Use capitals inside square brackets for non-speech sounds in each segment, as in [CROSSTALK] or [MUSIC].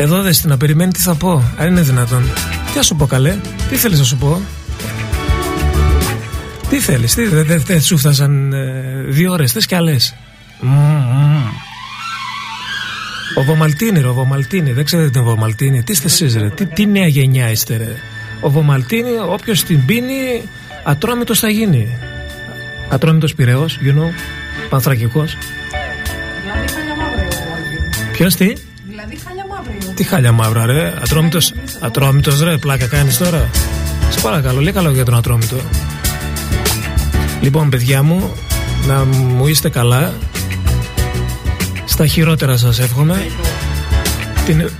Εδώ δες να περιμένει τι θα πω. Αν είναι δυνατόν. Τι θα σου πω, καλέ. Τι θέλεις να σου πω; Τι θέλεις, τι δεν δε, σου φτάσαν ε, δύο ώρες, θες κι άλλες. Ο Βομαλτίνη, ο Βομαλτίνη, δεν ξέρετε την Βομαλτίνη. Τι είστε εσείς, ρε, τι, τι νέα γενιά είστε, ρε. Ο Βομαλτίνη, όποιος την πίνει, ατρόμητος θα γίνει. Ατρόμητος πυρεό, you know, πανθρακικός. Ποιος τι; Δηλαδή χάλια μαύρα. Τι χάλια μαύρα, ρε. Ατρόμητος, ατρόμητος, ρε, πλάκα κάνεις τώρα. Σε παρακαλώ, λέει καλό για τον ατρόμητο. Λοιπόν, παιδιά μου, να μου είστε καλά. Στα χειρότερα σας εύχομαι. Την...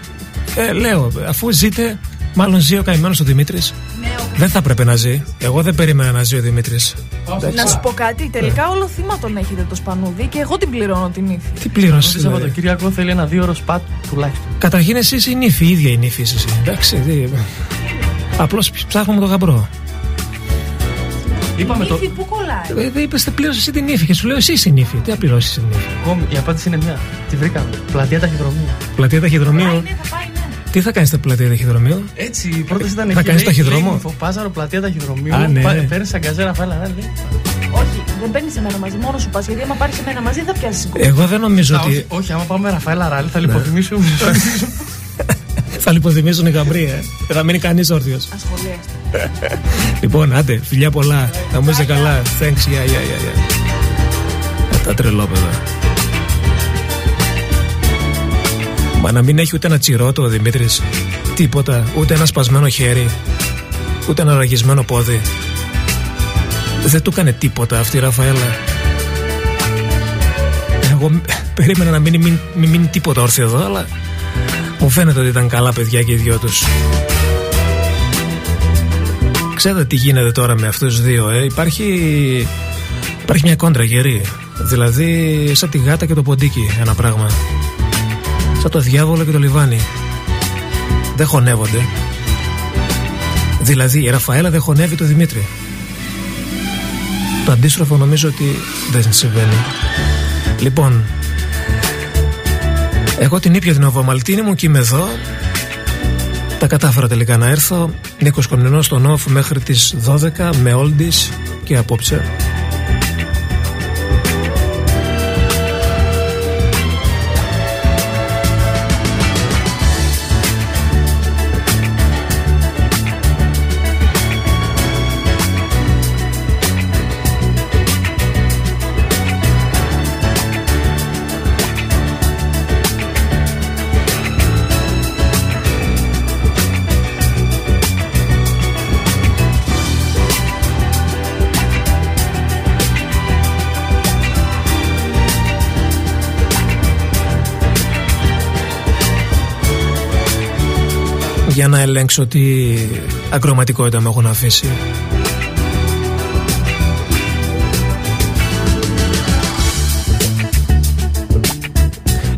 Ε, λέω, αφού ζείτε, μάλλον ζει ο καημένος ο Δημήτρης. Δεν θα έπρεπε να ζει. Εγώ δεν περίμενα να ζει ο Δημήτρης. Να σου πω κάτι, τελικά όλο θύμα τον έχετε το σπανούδι και εγώ την πληρώνω την ύφη. Τι πλήρωσε. Το Σαββατοκύριακο θέλει ένα δύο ώρο σπατ τουλάχιστον. Καταρχήν εσύ είσαι η νύφη, η ίδια η νύφη εσύ. Εντάξει, Απλώς ψάχνουμε το γαμπρό. Είπαμε το. Πού κολλάει. Ε, είπες πλήρωσε εσύ την ύφη και σου λέω εσύ είσαι η νύφη. Τι θα πληρώσει την ύφη. Εγώ η απάντηση είναι μια. Τη βρήκαμε. Πλατεία ταχυδρομείου. Πλατεία ταχυδρομείου. Ναι, θα πάει, ναι. Τι θα κάνεις στα πλατεία ταχυδρομείου; Έτσι, η πρόταση ήταν Θα κάνεις ταχυδρόμο. Πάζαρο πλατεία ταχυδρομείου. Α, ναι. Παίρνεις αγκαζέρα φάλα, ναι. Όχι, δεν παίρνεις εμένα μαζί, μόνο σου πας. Γιατί άμα πάρεις εμένα μαζί θα πιάσεις κόμμα. Εγώ δεν νομίζω ότι. Όχι, όχι, άμα πάμε Ραφαέλα Ράλι θα λιποθυμίσουμε. θα λιποθυμίσουν [LAUGHS] οι γαμπροί, ε. Δεν θα μείνει κανείς όρθιος. Ασχολίαστε. [LAUGHS] λοιπόν, άντε, φιλιά πολλά. Να μου είστε καλά. Thanks, yeah, yeah, yeah. yeah. Τα τρελόπεδα. Μα να μην έχει ούτε ένα τσιρότο ο Δημήτρης. Τίποτα. Ούτε ένα σπασμένο χέρι. Ούτε ένα ραγισμένο πόδι. Δεν του έκανε τίποτα αυτή η Ραφαέλα. Εγώ περίμενα να μην μείνει, μην μείνει τίποτα όρθιο εδώ, αλλά μου φαίνεται ότι ήταν καλά παιδιά και οι δυο τους. Ξέρετε τι γίνεται τώρα με αυτούς τους δύο, ε; Υπάρχει, υπάρχει μια κόντρα γερή. Δηλαδή σαν τη γάτα και το ποντίκι ένα πράγμα. Σαν το διάβολο και το λιβάνι. Δεν χωνεύονται. Δηλαδή η Ραφαέλα δεν χωνεύει το Δημήτρη. Το αντίστροφο νομίζω ότι δεν συμβαίνει. Λοιπόν, εγώ την ήπια την οβομαλτίνη μου και είμαι εδώ. Τα κατάφερα τελικά να έρθω. Νίκος Κομνηνός στον Όφ μέχρι τις 12 με Oldies και απόψε. Για να ελέγξω τι ακροματικότητα με έχουν αφήσει.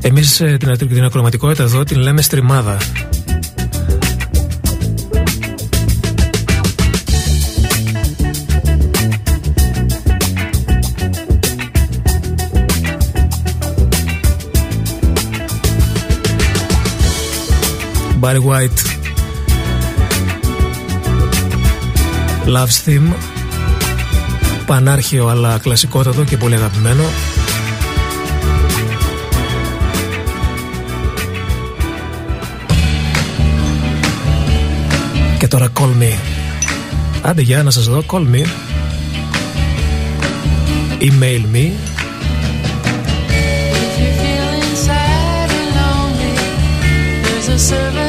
Εμείς ε, την, την ακροματικότητα εδώ την λέμε στριμάδα. Barry White Love Theme Πανάρχιο αλλά κλασικότατο και πολύ αγαπημένο. Και τώρα Call Me. Άντε για να σας δω Call Me. Email Me. If you feel and lonely, there's a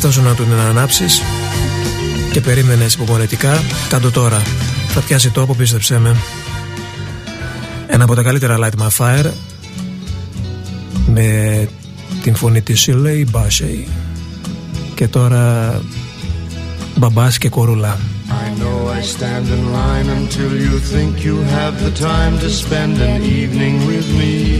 φτάσω να τον ανάψεις και περίμενες υπομονετικά, κάτω τώρα. Θα πιάσει τόπο, πίστεψέ με. Ένα από τα καλύτερα Light My Fire με την φωνή της Σιλέη Μπάσεϊ και τώρα μπαμπάς και κορούλα. I know I stand in line until you think you have the time to spend an evening with me.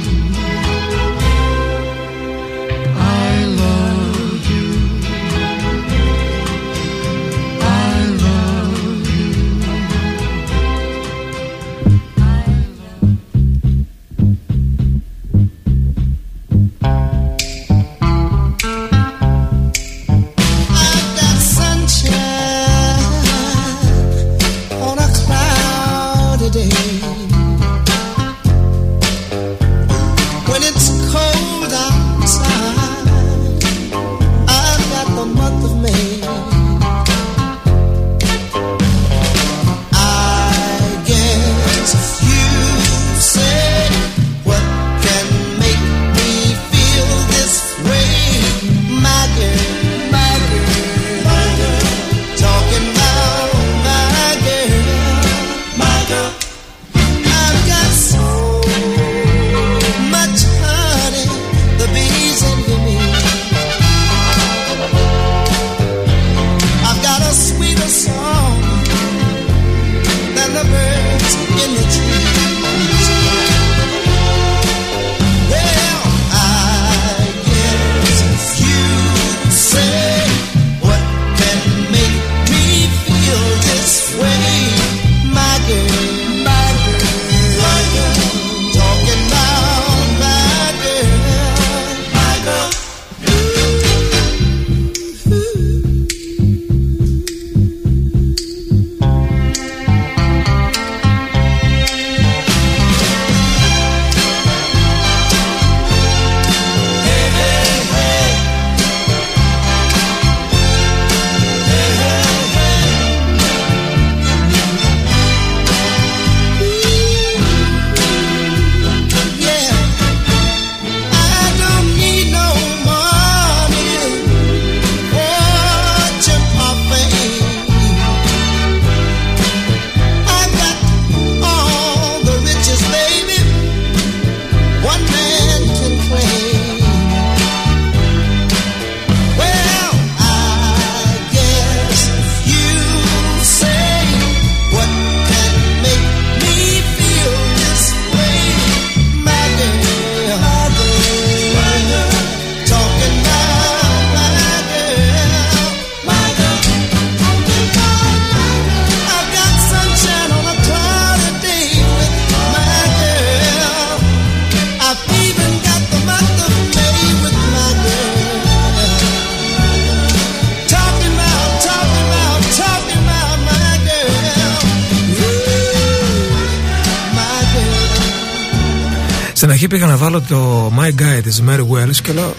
Της Mary Wells και λέω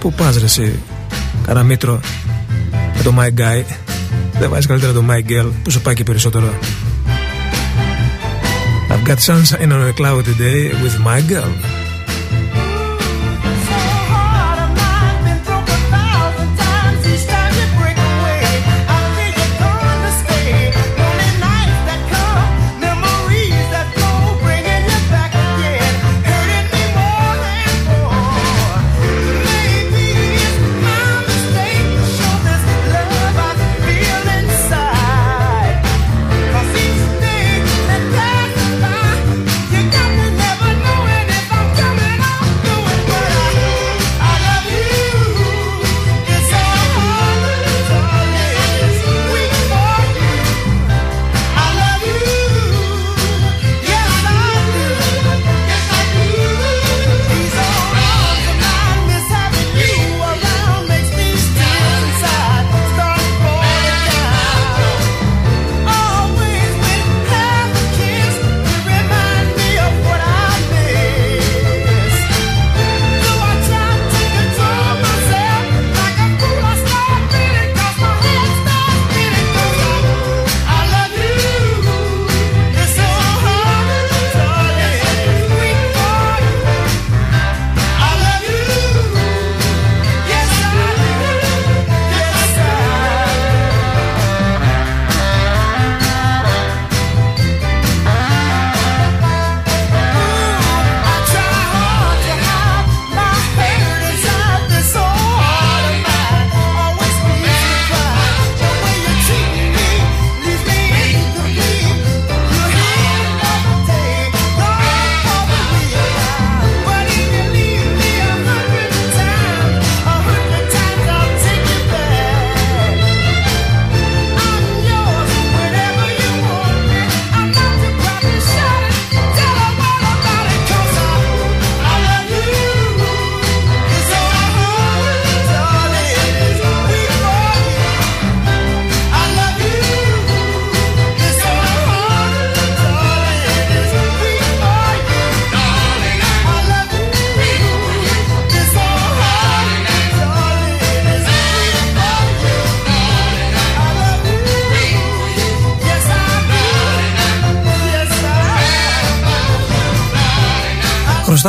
Πού πας ρε εσύ Καραμήτρο Με το My Guy Δεν βάζεις καλύτερα το My Girl Που σου πάει και περισσότερο I've got sunshine on a cloudy day with my girl.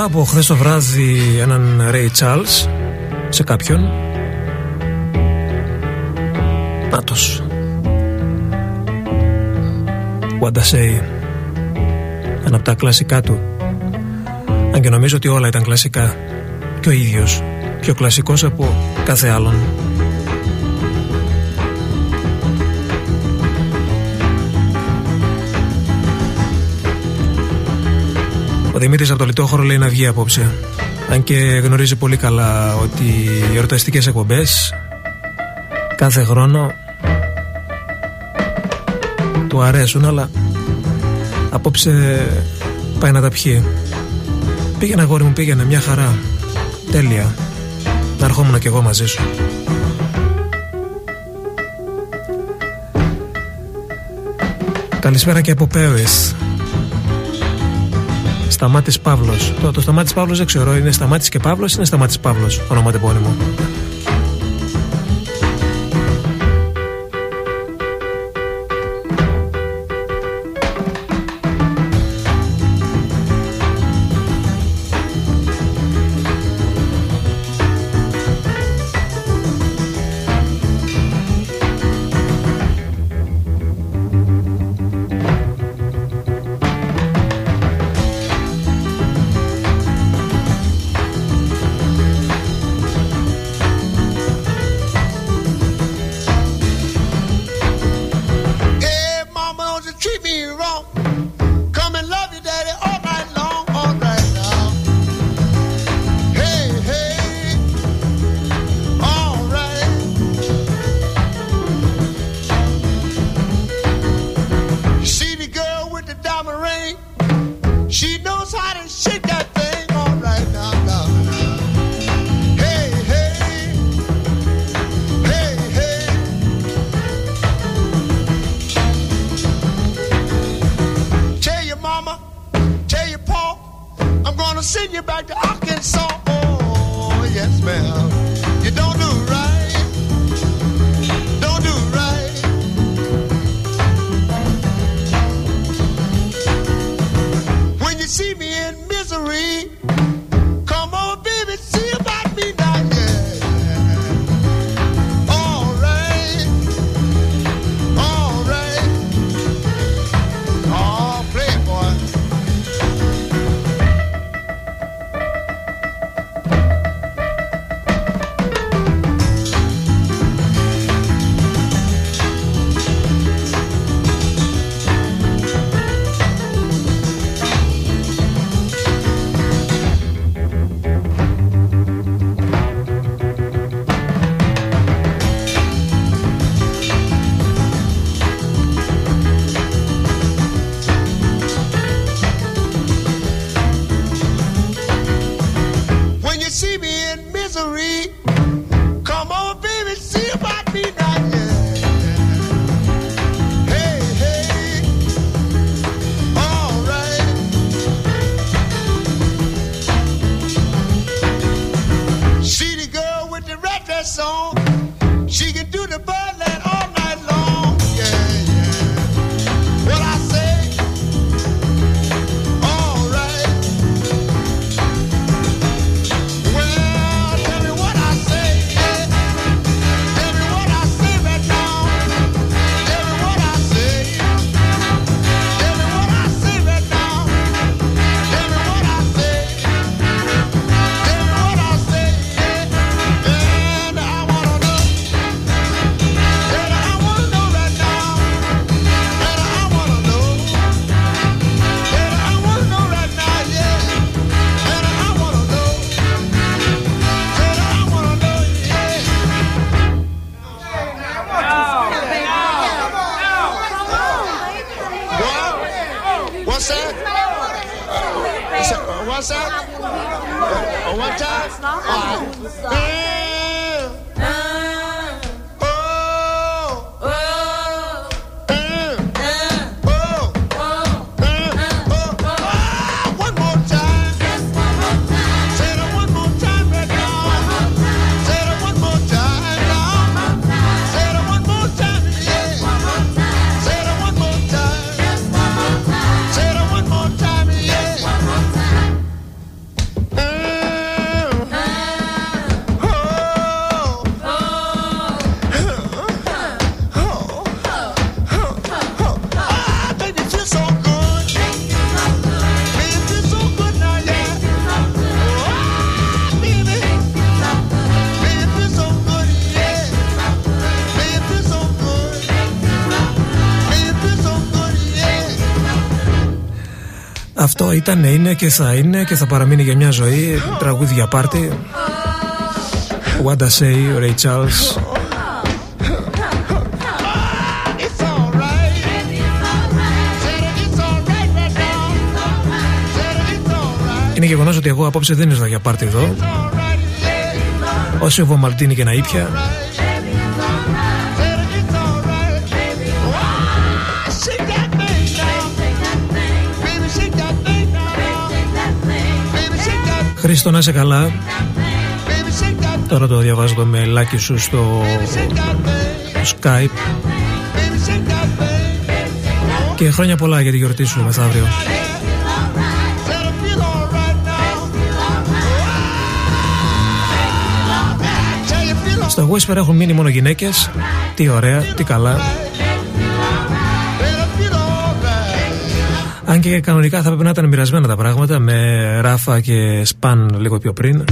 Χρωστάω από χθες το βράδυ έναν Ray Charles σε κάποιον. Νάτος. What I say. Ένα από τα κλασικά του. Αν και νομίζω ότι όλα ήταν κλασικά. Και ο ίδιος. Πιο κλασικός από κάθε άλλον. Ο Δημήτρης από το Λιτόχωρο λέει να βγει απόψε. Αν και γνωρίζει πολύ καλά ότι οι εορταστικές εκπομπές κάθε χρόνο του αρέσουν, αλλά απόψε πάει να τα πιει. Πήγαινε αγόρι μου, πήγαινε, μια χαρά. Τέλεια. Να ερχόμουν κι εγώ μαζί σου. Καλησπέρα και από Πέουες. Σταμάτης Παύλος. Το, το Σταμάτης Παύλος δεν ξέρω, είναι Σταμάτης και Παύλος ή είναι Σταμάτης Παύλος, ονοματεπώνυμο. Αυτό ήταν, είναι και θα είναι και θα παραμείνει για μια ζωή. Τραγούδια πάρτι. Wanda Say, Ray Charles. Είναι γεγονός ότι εγώ απόψε δεν ήρθα για πάρτι εδώ. Όσοι ο Βομαλτίνη και να ήπια, Χρήστο να είσαι καλά. Τώρα το διαβάζω με μελάκι σου στο Skype. Και χρόνια πολλά για τη γιορτή σου μεθαύριο. Στα Whisper έχουν μείνει μόνο γυναίκες. Τι ωραία, τι καλά. Αν και κανονικά θα πρέπει να ήταν μοιρασμένα τα πράγματα με Ράφα και Σπαν λίγο πιο πριν.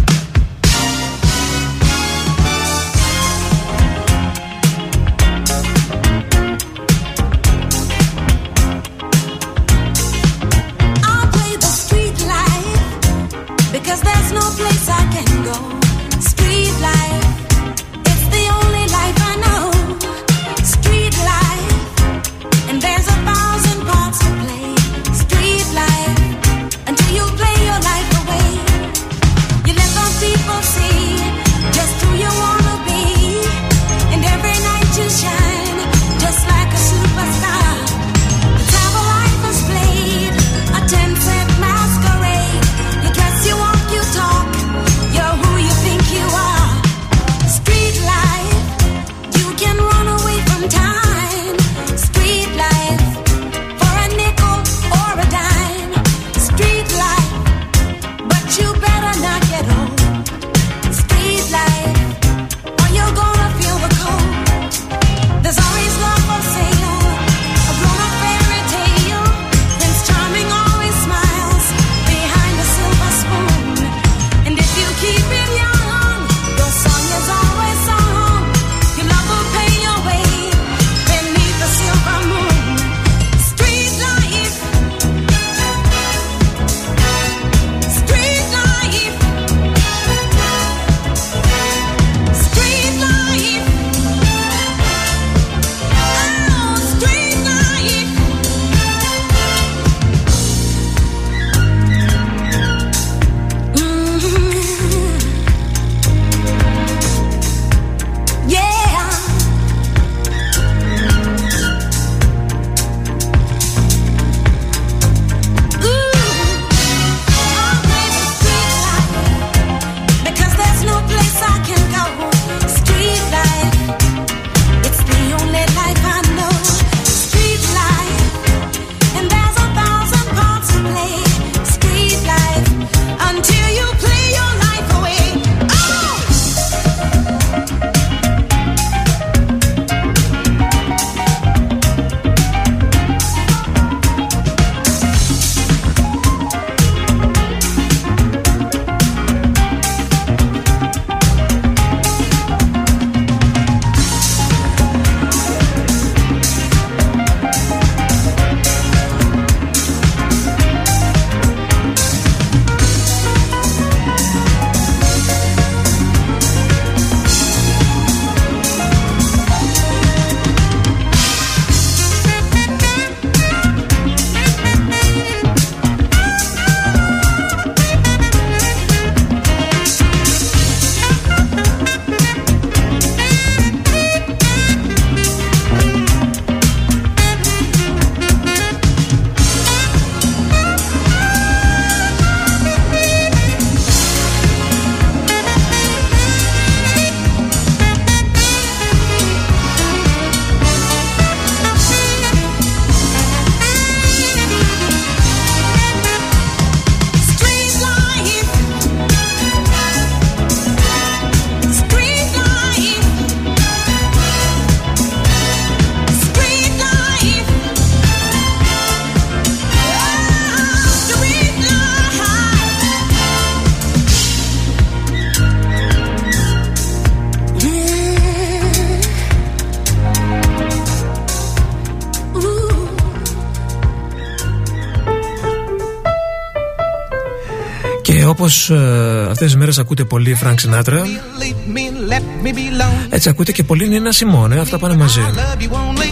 Ε, αυτές τις μέρες ακούτε πολύ Frank Sinatra Leave me, let me be lonely. έτσι ακούτε και πολύ Nina Simone, αυτά πάνε μαζί. I love you only.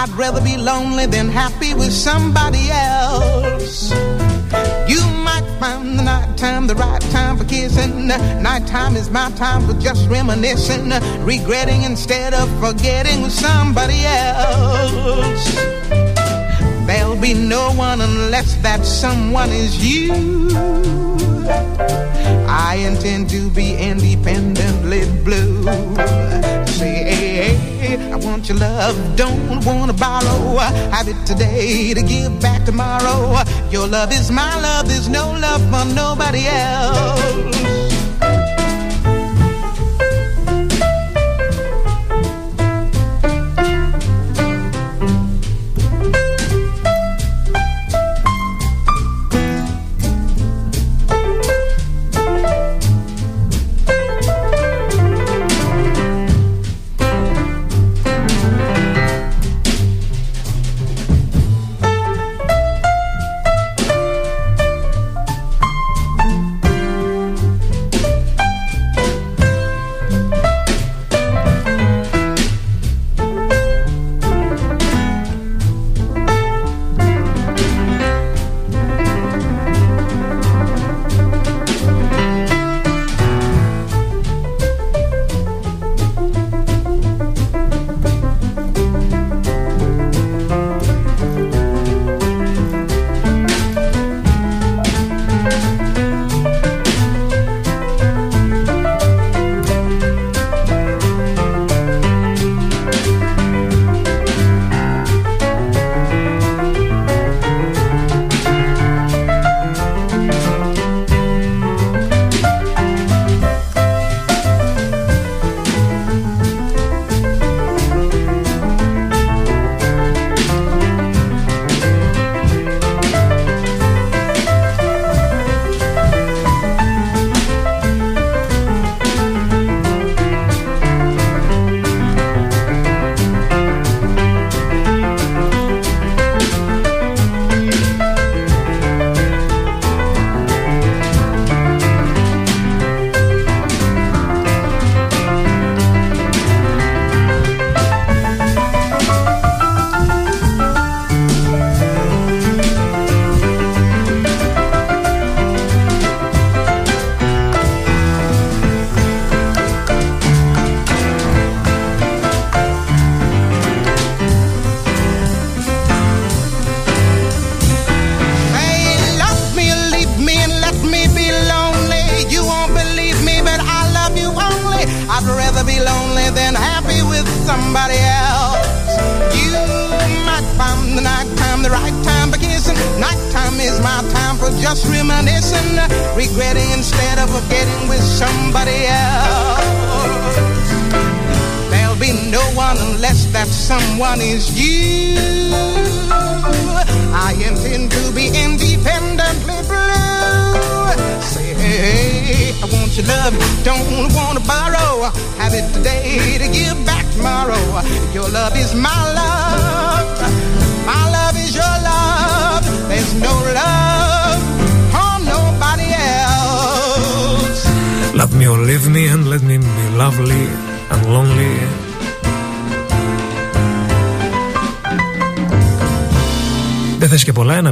I'd rather be lonely than happy with somebody else. You might find the night time the right time for kissing. Night time is my time for just reminiscing, regretting instead of forgetting with somebody else. There'll be no one unless that someone is you. I intend to be independently blue. Say, hey, hey, I want your love, don't wanna borrow. Have it today to give back tomorrow. Your love is my love, there's no love for nobody else.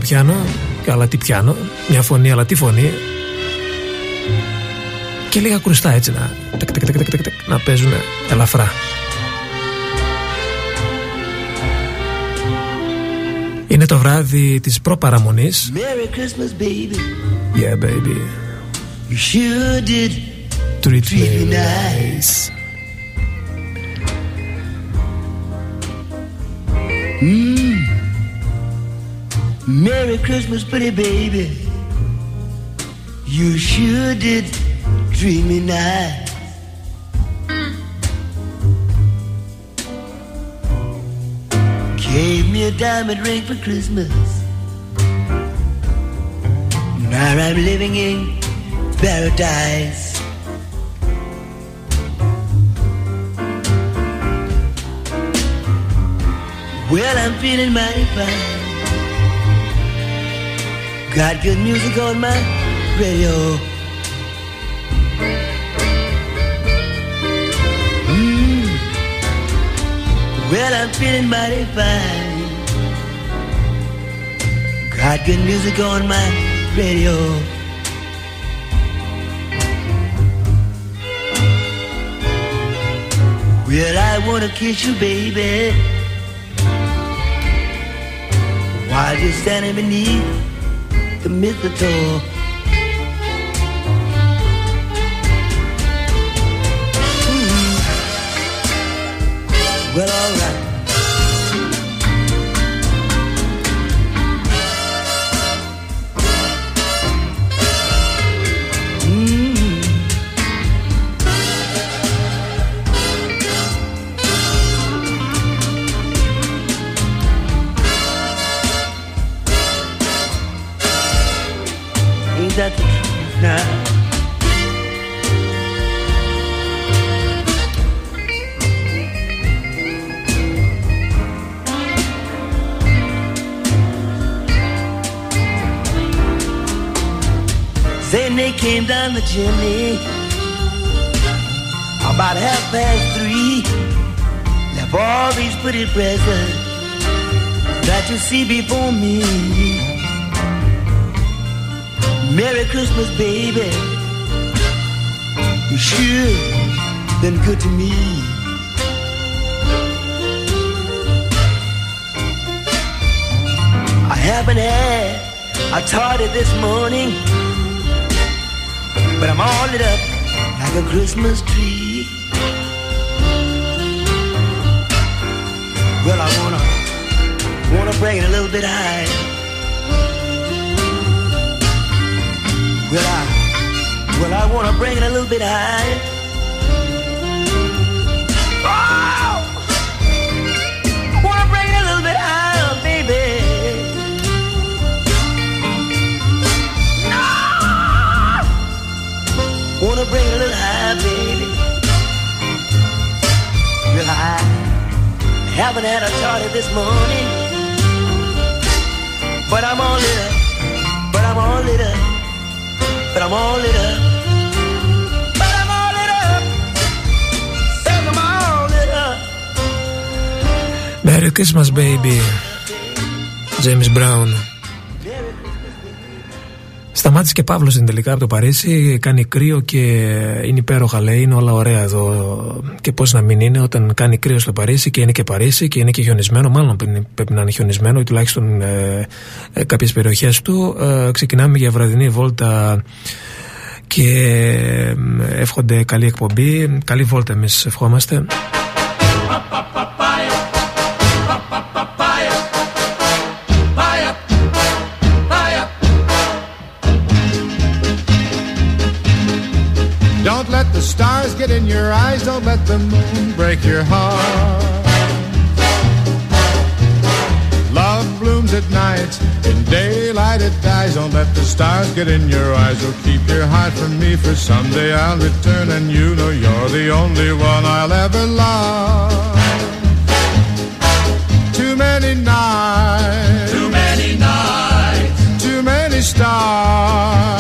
Θες και πολλά, ένα πιάνο, αλλά τι πιάνο, μια φωνή, αλλά τι φωνή. Και λίγα κρουστά έτσι να, τεκ, τεκ, τεκ, τεκ, τεκ, τεκ, να παίζουν ελαφρά. Είναι το βράδυ της προπαραμονής. Merry Christmas, baby. Yeah, baby. You sure did Treat treat me me nice. Merry Christmas, pretty baby. You sure did treat me nice. Gave me a diamond ring for Christmas. Now I'm living in paradise. Well, I'm feeling mighty fine. Got good music on my radio Mm. Well, I'm feeling mighty fine. Got good music on my radio. Well, I wanna kiss you, baby. While you're standing beneath the middle door. The about half past three. Left all these pretty presents that you see before me. Merry Christmas, baby. You sure been good to me. I haven't had a tardy this morning, but I'm all lit up like a Christmas tree. Well, I wanna wanna bring it a little bit high. Well, I well I wanna bring it a little bit high. A little higher, baby. Well, I haven't had a this morning, but I'm all lit up. But I'm all lit up. But I'm all lit up. Merry Christmas baby James Brown Σταμάτησε και Παύλος στην τελικά από το Παρίσι Κάνει κρύο και είναι υπέροχα λέει Είναι όλα ωραία εδώ. Και πώς να μην είναι όταν κάνει κρύο στο Παρίσι Και είναι και Παρίσι και είναι και χιονισμένο Μάλλον πρέπει- πρέπει να είναι χιονισμένο Ή τουλάχιστον ε, ε, κάποιες περιοχές του. Ε, Ξεκινάμε για βραδινή βόλτα Και ε, εύχονται καλή εκπομπή. Καλή βόλτα εμείς ευχόμαστε stars get in your eyes, don't let the moon break your heart. Love blooms at night, in daylight it dies. Don't let the stars get in your eyes, or keep your heart from me, for someday I'll return and you know you're the only one I'll ever love. Too many nights, too many nights, too many stars,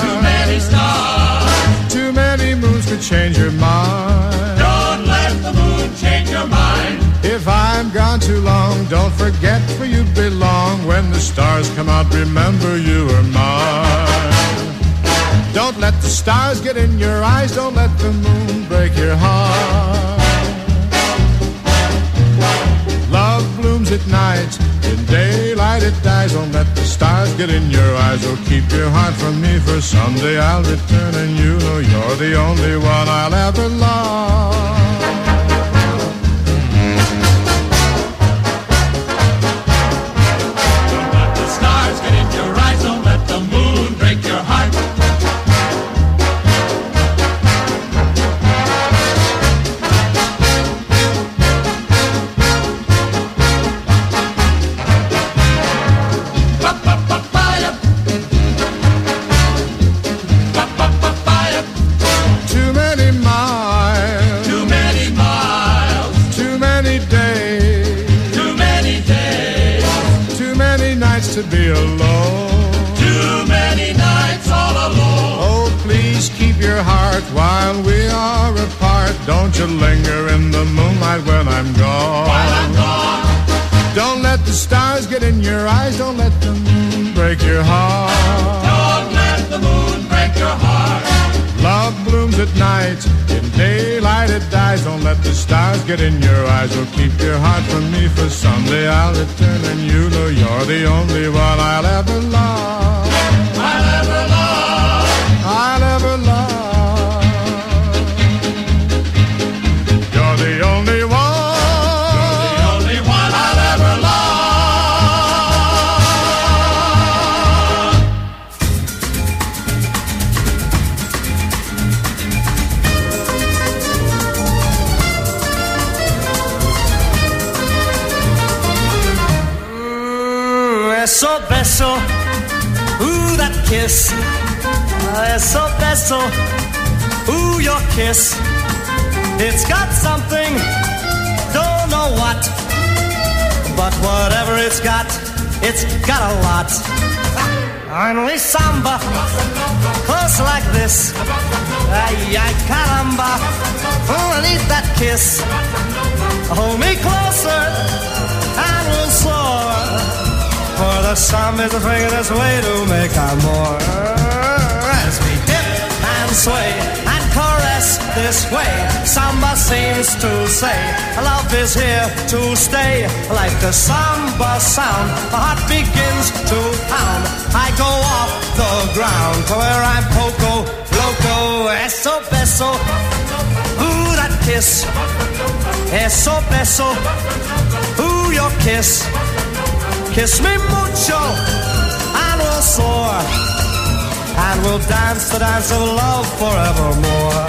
change your mind. Don't let the moon change your mind. If I'm gone too long, don't forget where you belong. When the stars come out, remember you are mine. Don't let the stars get in your eyes, don't let the moon break your heart. Love blooms at night, in daylight it dies. Don't let the stars get in your eyes, or keep your heart from me, for someday I'll return and you know you're the only one I'll ever love. Linger in the moonlight when I'm gone. While I'm gone, Don't let the stars get in your eyes, don't let the moon break your heart. don't let the moon break your heart. Love blooms at night, in daylight it dies. Don't let the stars get in your eyes. Or keep your heart from me, for someday I'll return and you know you're the only one I'll ever love. Kiss, eso beso, ooh your kiss. It's got something, don't know what, but whatever it's got, it's got a lot. Only samba, close like this. Ay, ay, caramba, oh, I need that kiss. Hold me closer and we'll soar. For the sum is the way to make more. As we dip and sway and caress this way, samba seems to say, love is here to stay. Like the samba sound, my heart begins to pound. I go off the ground to where I'm poco, loco, eso beso. Ooh, that kiss. Eso beso, ooh, your kiss. Kiss me mucho, and we'll soar. And we'll dance the dance of love forevermore.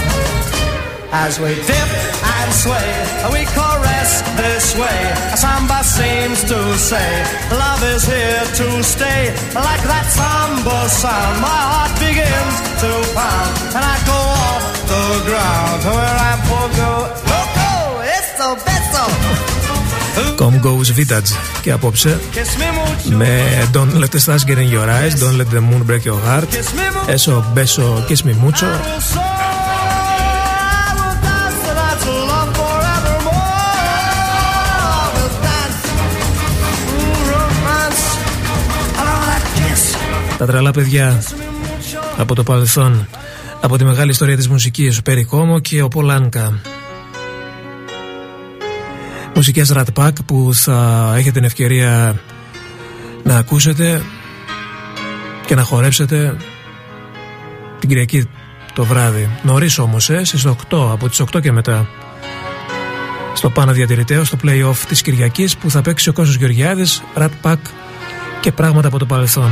As we dip and sway, and we caress this way. A Samba seems to say, love is here to stay. Like that samba sound, my heart begins to pound. And I go off the ground to where I'm poco, loco, eso beso. Com Goes Vintage και απόψε Kiss me mucho, με Don't Let the Stars Get In Your Eyes, Don't Let the Moon Break Your Heart, kiss me mucho. Έσο Μπέσο Kiss Me Mucho. We'll soar, we'll dance the dance of love forevermore. We'll dance, ooh, romance, oh, that kiss. Τα τρελά παιδιά Kiss me mucho. από το παρελθόν, από τη μεγάλη ιστορία της μουσικής, ο Περικόμο και ο Πολάνκα. Μουσικές Rat Pack που θα έχετε την ευκαιρία να ακούσετε και να χορέψετε την Κυριακή το βράδυ. Νωρίς όμως, ε, στις 8, από τις 8 και μετά. Στο πάνω διατηρητέο, στο play-off της Κυριακής που θα παίξει ο Κώστας Γεωργιάδης, Rat Pack και πράγματα από το παρελθόν.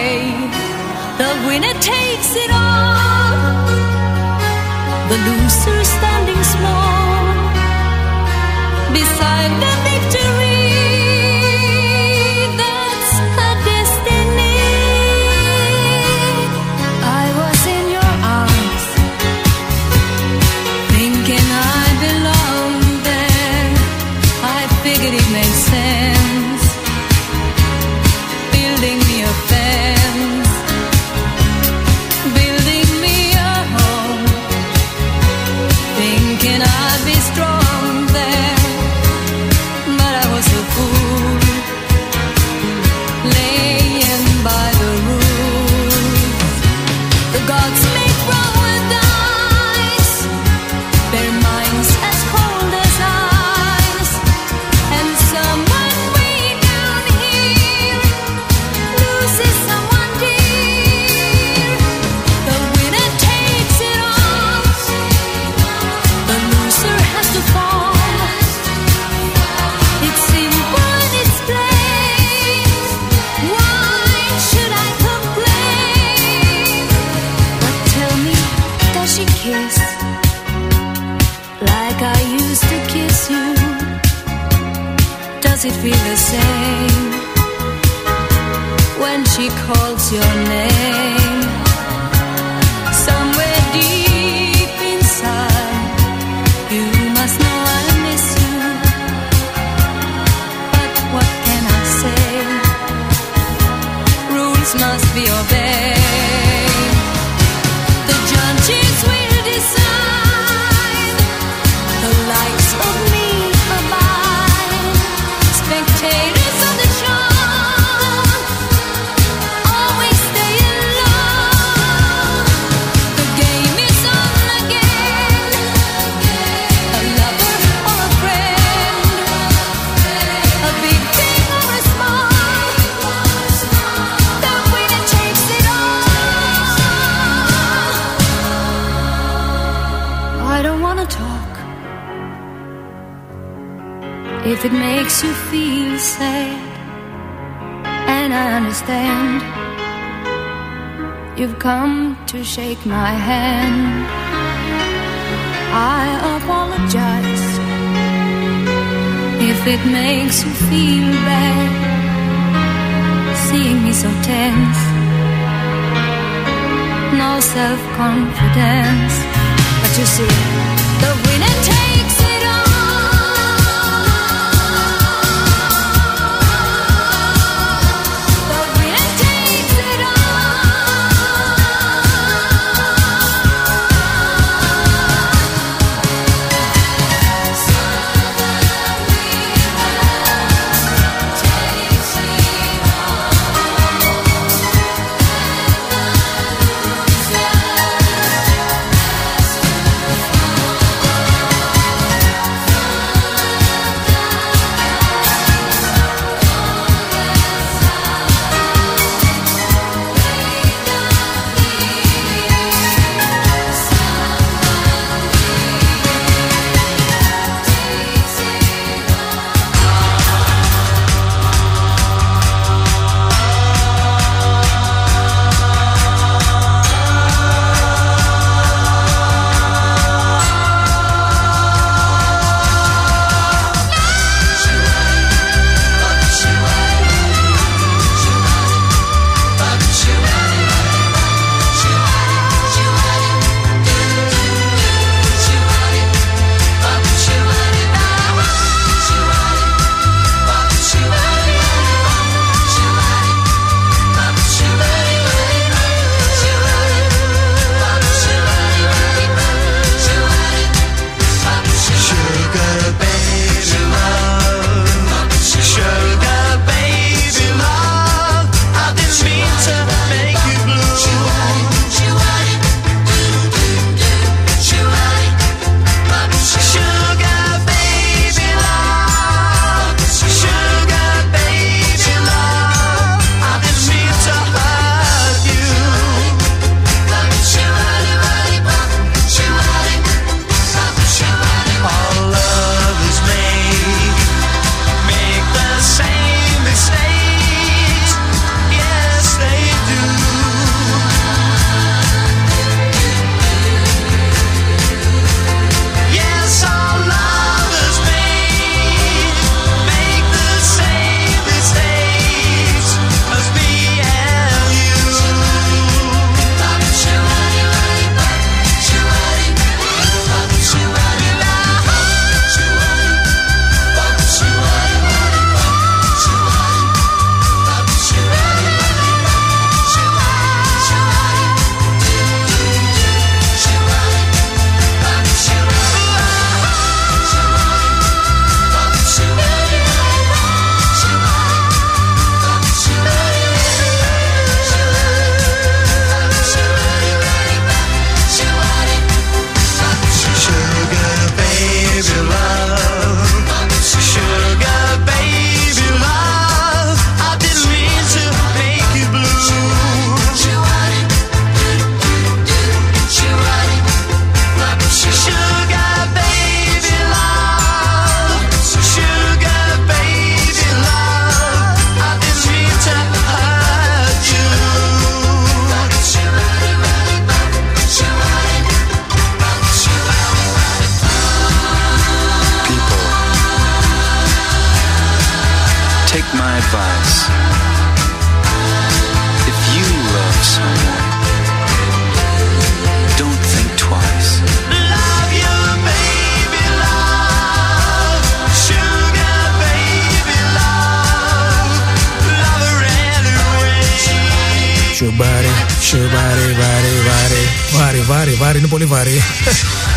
The winner takes it all, the loser standing small beside the victory. That's a destiny. I was in your arms, thinking I belonged there. I figured it made sense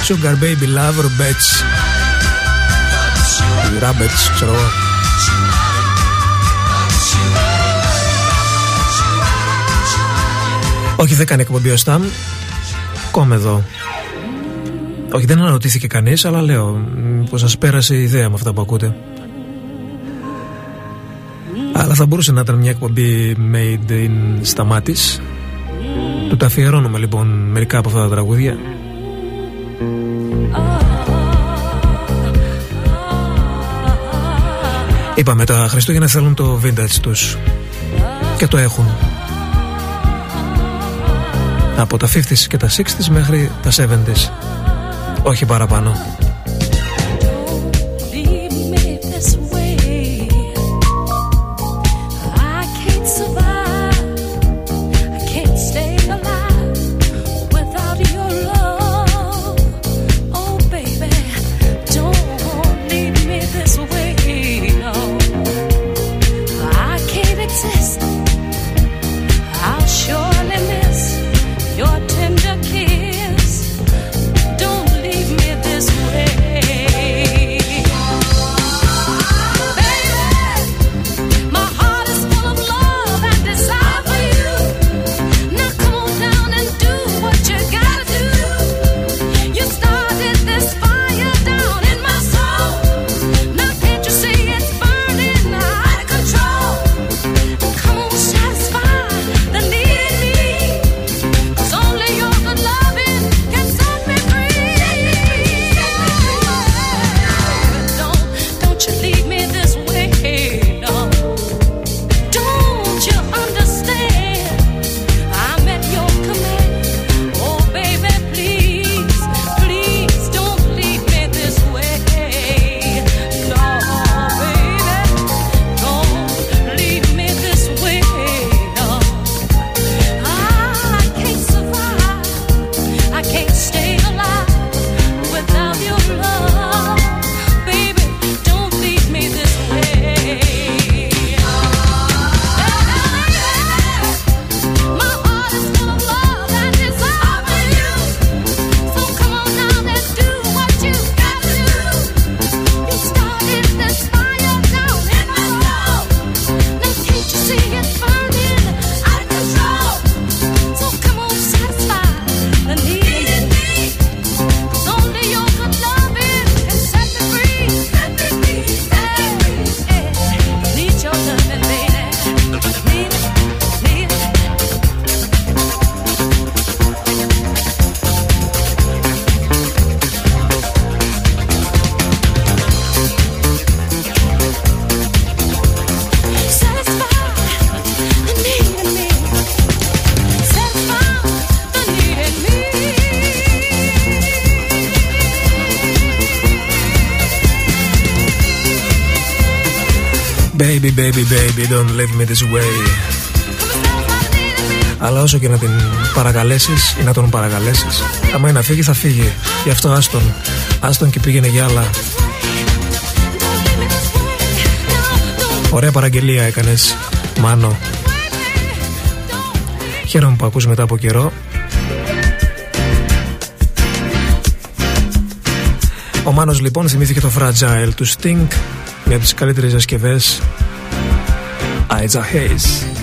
Sugar Baby Love Rabbits ξέρω Όχι δεν κάνει εκπομπή ο Σταμ Κόμε εδώ. Όχι δεν αναρωτήθηκε κανείς αλλά λέω πως σας πέρασε η ιδέα με αυτά που ακούτε. Αλλά θα μπορούσε να ήταν μια εκπομπή made in σταμάτης του τα αφιερώνουμε λοιπόν μερικά από αυτά τα τραγούδια. Είπαμε τα Χριστούγεννα θέλουν το vintage τους. Και το έχουν. Από τα 50s και τα 60s μέχρι τα 70s όχι παραπάνω. baby baby don't leave me this way. Αλλά όσο και να την παρακαλέσεις ή να τον παρακαλέσεις άμα είναι να φύγει θα φύγει. Γι' αυτό άστον. Άστον και πήγαινε για άλλα. Ωραία παραγγελία έκανες Μάνο. Χαίρομαι που ακούς μετά από καιρό. Ο Μάνος λοιπόν θυμήθηκε το Fragile του Sting μια από τις καλύτερες διασκευές Eliza Hayes.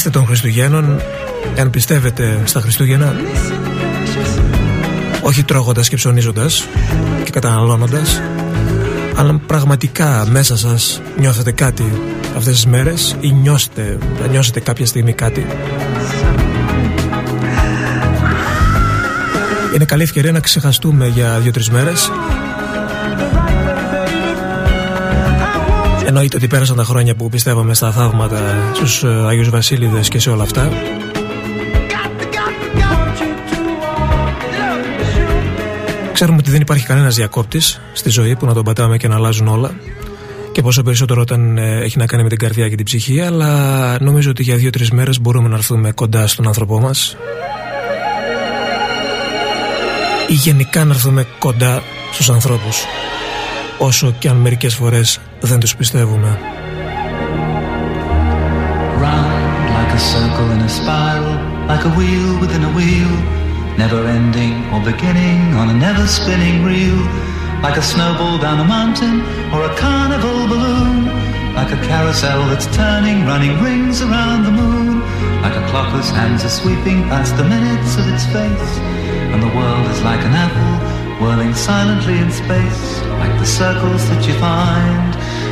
Είστε των Χριστουγέννων εάν πιστεύετε στα Χριστούγεννα. Όχι τρώγοντας και ψωνίζοντας και καταναλώνοντας αλλά αν πραγματικά μέσα σας νιώθετε κάτι αυτές τις μέρες ή νιώσετε, θα νιώσετε κάποια στιγμή κάτι; Είναι καλή ευκαιρία να ξεχαστούμε για δύο-τρεις μέρες Εννοείται ότι πέρασαν τα χρόνια που πιστεύαμε στα θαύματα στους ε, Αγίους Βασίλειδες και σε όλα αυτά. Ξέρουμε ότι δεν υπάρχει κανένας διακόπτης στη ζωή που να τον πατάμε και να αλλάζουν όλα και πόσο περισσότερο όταν ε, έχει να κάνει με την καρδιά και την ψυχή αλλά νομίζω ότι για δύο-τρεις μέρες μπορούμε να έρθουμε κοντά στον άνθρωπό μας. Ή γενικά να έρθουμε κοντά στους ανθρώπους όσο και αν μερικές φορές δεν τους πιστεύουμε. Round like a circle in a spiral, like a wheel within a wheel, never ending or beginning on a never spinning reel, like a snowball down a mountain or a carnival balloon, like a carousel that's turning, running rings around the moon, like a clock whose hands are sweeping past the minutes of its face, and the world is like an apple whirling silently in space, like the circles that you find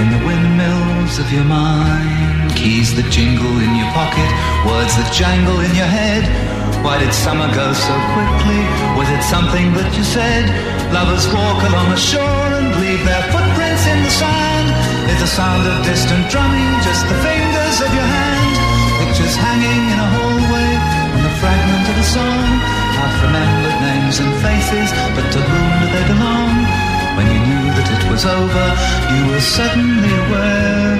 in the windmills of your mind. Keys that jingle in your pocket, words that jangle in your head. Why did summer go so quickly? Was it something that you said? Lovers walk along the shore and leave their footprints in the sand. Is the sound of distant drumming just the fingers of your hand? Pictures hanging in a hallway and the fragment of a song. Half remembered names and faces, but to whom do they belong? When you it was over, you were suddenly aware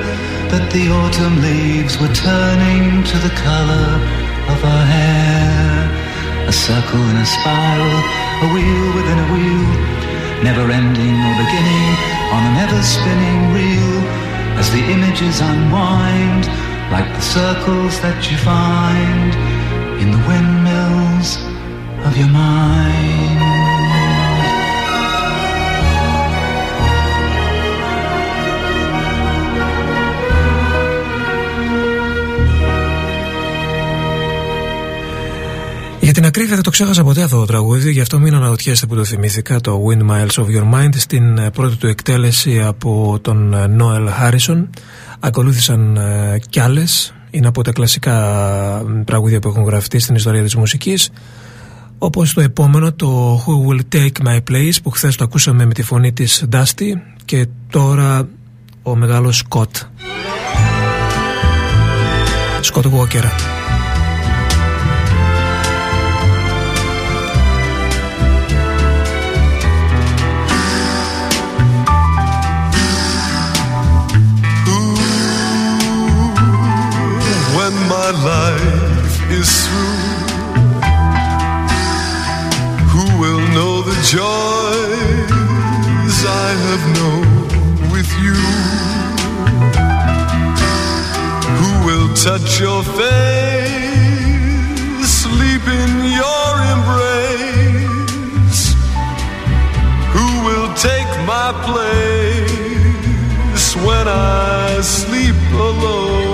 that the autumn leaves were turning to the color of our hair. A circle in a spiral, a wheel within a wheel, never ending or beginning on a never spinning reel. As the images unwind, like the circles that you find in the windmills of your mind. Για την ακρίβεια δεν το ξέχασα ποτέ αυτό το τραγούδι, γι' αυτό μην αναρωτιέστε που το θυμήθηκα, το Windmiles of Your Mind, στην ε, πρώτη του εκτέλεση από τον ε, Noel Harrison. Ακολούθησαν ε, κι άλλες. είναι από τα κλασικά ε, τραγούδια που έχουν γραφτεί στην ιστορία της μουσικής. Όπως το επόμενο, το Who Will Take My Place, που χθες το ακούσαμε με τη φωνή της Dusty και τώρα ο μεγάλος Scott. Scott Walker. Life is through? Who will know the joys I have known with you? Who will touch your face, sleep in your embrace? Who will take my place when I sleep alone?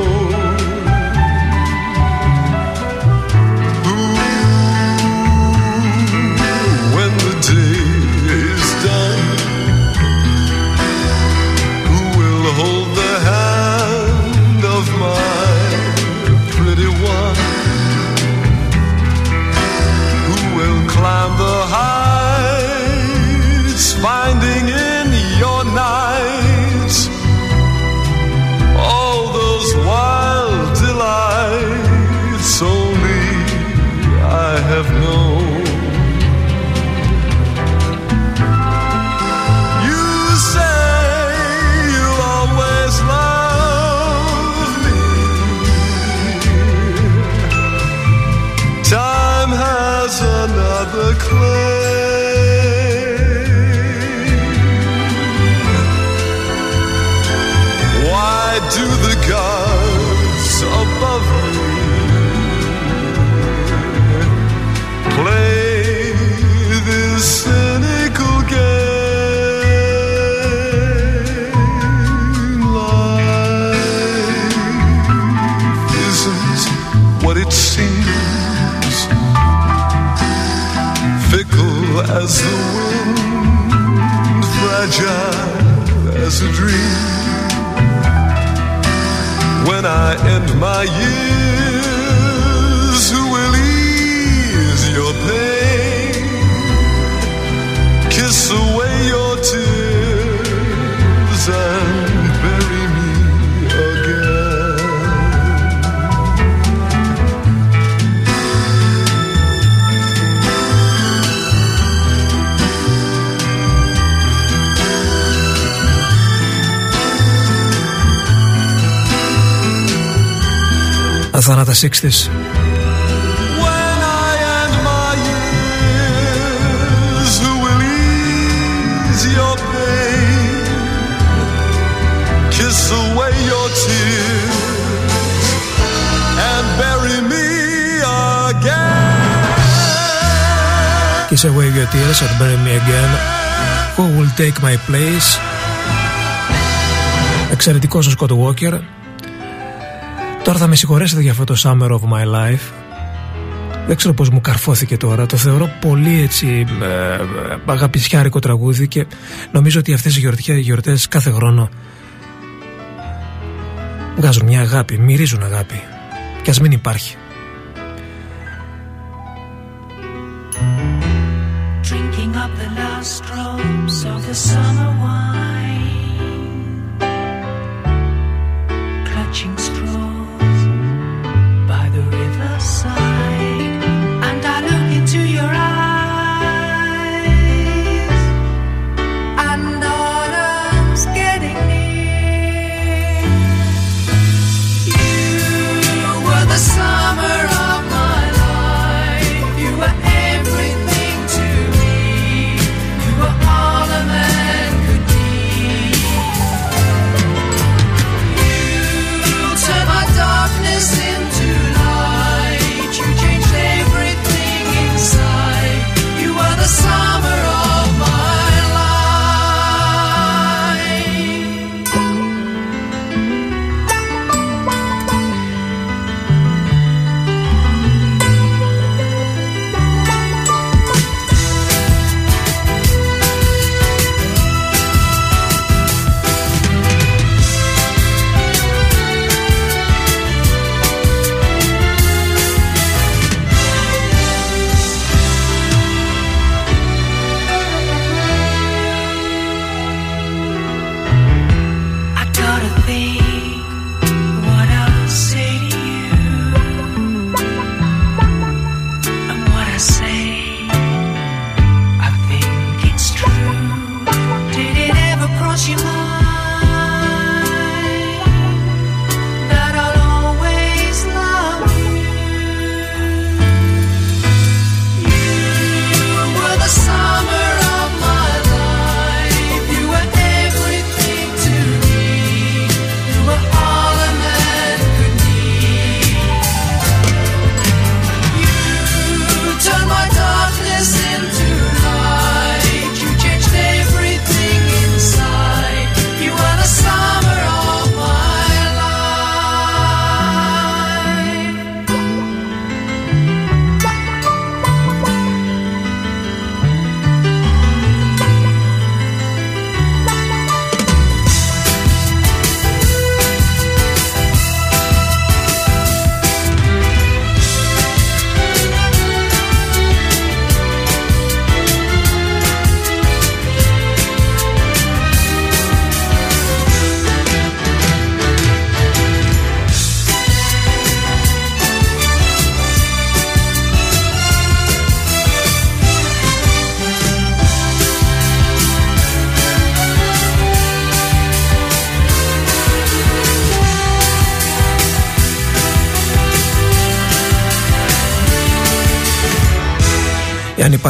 as the wind, fragile as a dream. When I end my years your pain? Kiss away your tears and bury me again. Kiss away your tears and bury me again. Who will take my place? Εξαιρετικός ο Scott Walker. Τώρα θα με συγχωρέσετε για αυτό το Summer of My Life. Δεν ξέρω πώς μου καρφώθηκε τώρα. Το θεωρώ πολύ έτσι ε, αγαπησιάρικο τραγούδι και νομίζω ότι αυτές οι γιορτιές, γιορτές κάθε χρόνο βγάζουν μια αγάπη, μυρίζουν αγάπη. Και ας μην υπάρχει. Drinking up the last drops of the summer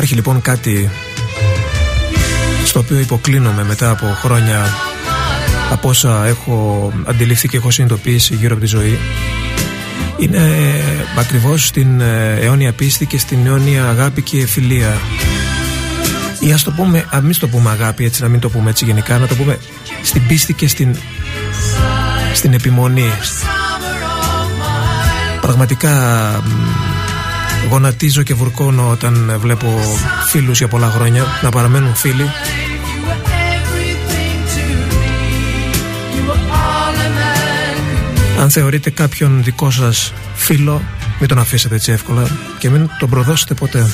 υπάρχει λοιπόν κάτι στο οποίο υποκλίνομαι μετά από χρόνια από όσα έχω αντιληφθεί και έχω συνειδητοποιήσει γύρω από τη ζωή. Είναι ακριβώς στην ε, αιώνια πίστη και στην αιώνια αγάπη και φιλία. Ή ας το πούμε, α μην το πούμε αγάπη έτσι να μην το πούμε έτσι γενικά να το πούμε στην πίστη και στην, στην επιμονή. Πραγματικά μ, γονατίζω και βουρκώνω όταν βλέπω φίλους για πολλά χρόνια να παραμένουν φίλοι. Αν θεωρείτε κάποιον δικό σας φίλο μην τον αφήσετε έτσι εύκολα και μην τον προδώσετε ποτέ.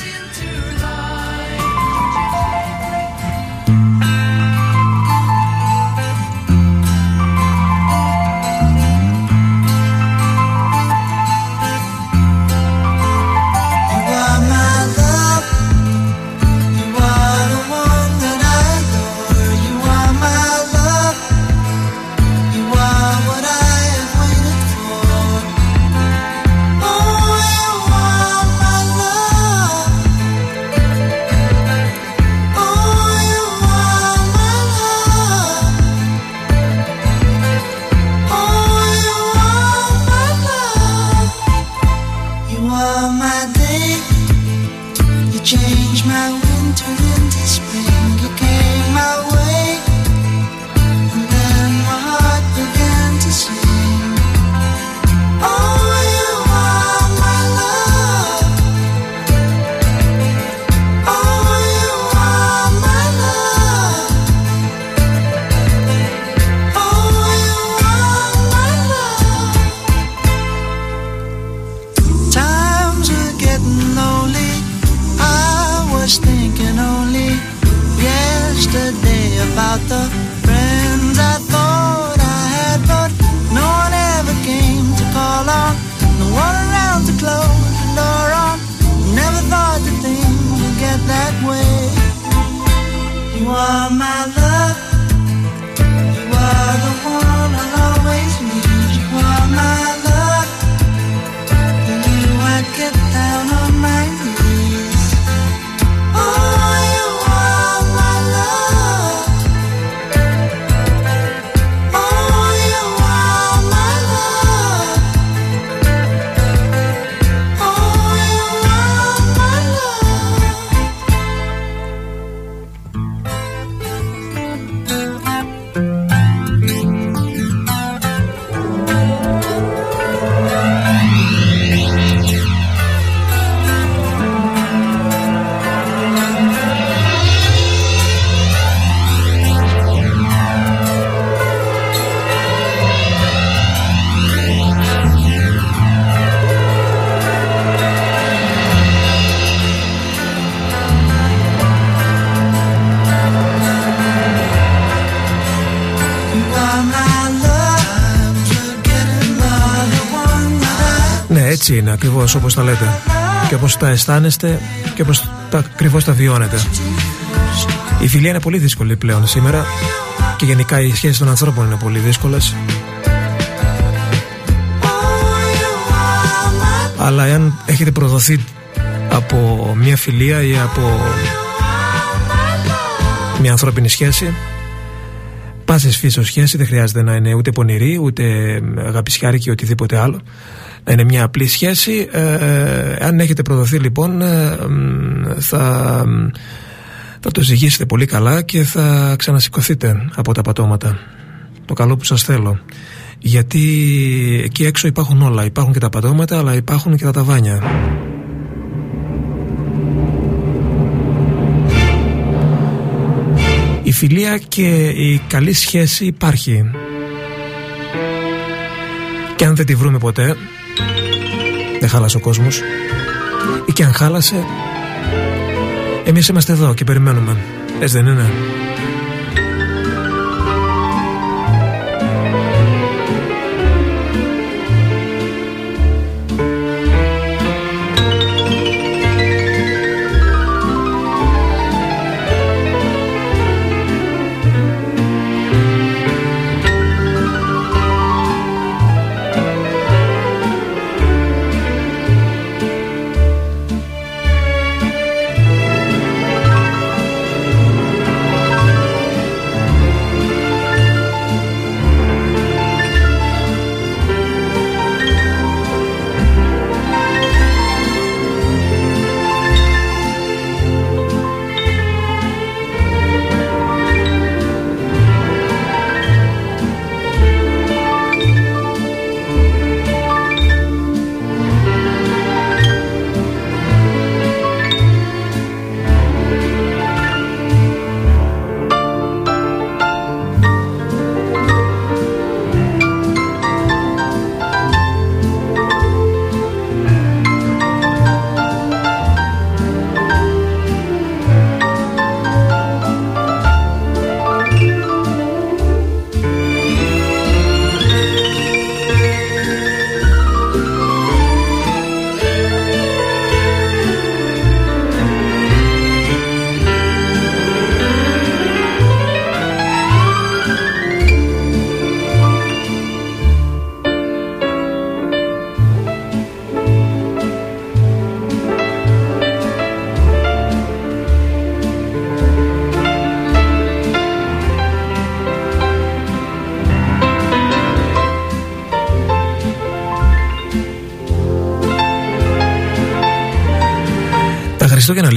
Έτσι είναι ακριβώς όπως τα λέτε. Και όπως τα αισθάνεστε και όπως τα, ακριβώς τα βιώνετε. Η φιλία είναι πολύ δύσκολη πλέον σήμερα και γενικά οι σχέσεις των ανθρώπων είναι πολύ δύσκολες. Αλλά εάν έχετε προδοθεί από μια φιλία ή από μια ανθρώπινη σχέση πάση φύσεω σχέση δεν χρειάζεται να είναι ούτε πονηρή ούτε αγαπησιάρικη ή οτιδήποτε άλλο να είναι μια απλή σχέση. Ε, ε, αν έχετε προδοθεί λοιπόν ε, μ, θα, μ, θα το ζυγίσετε πολύ καλά και θα ξανασηκωθείτε από τα πατώματα. Το καλό που σας θέλω. Γιατί εκεί έξω υπάρχουν όλα. Υπάρχουν και τα πατώματα αλλά υπάρχουν και τα ταβάνια. Η φιλία και η καλή σχέση υπάρχει. Και αν δεν τη βρούμε ποτέ, δεν χάλασε ο κόσμος. Ή και αν χάλασε, εμείς είμαστε εδώ και περιμένουμε. Έτσι δεν είναι;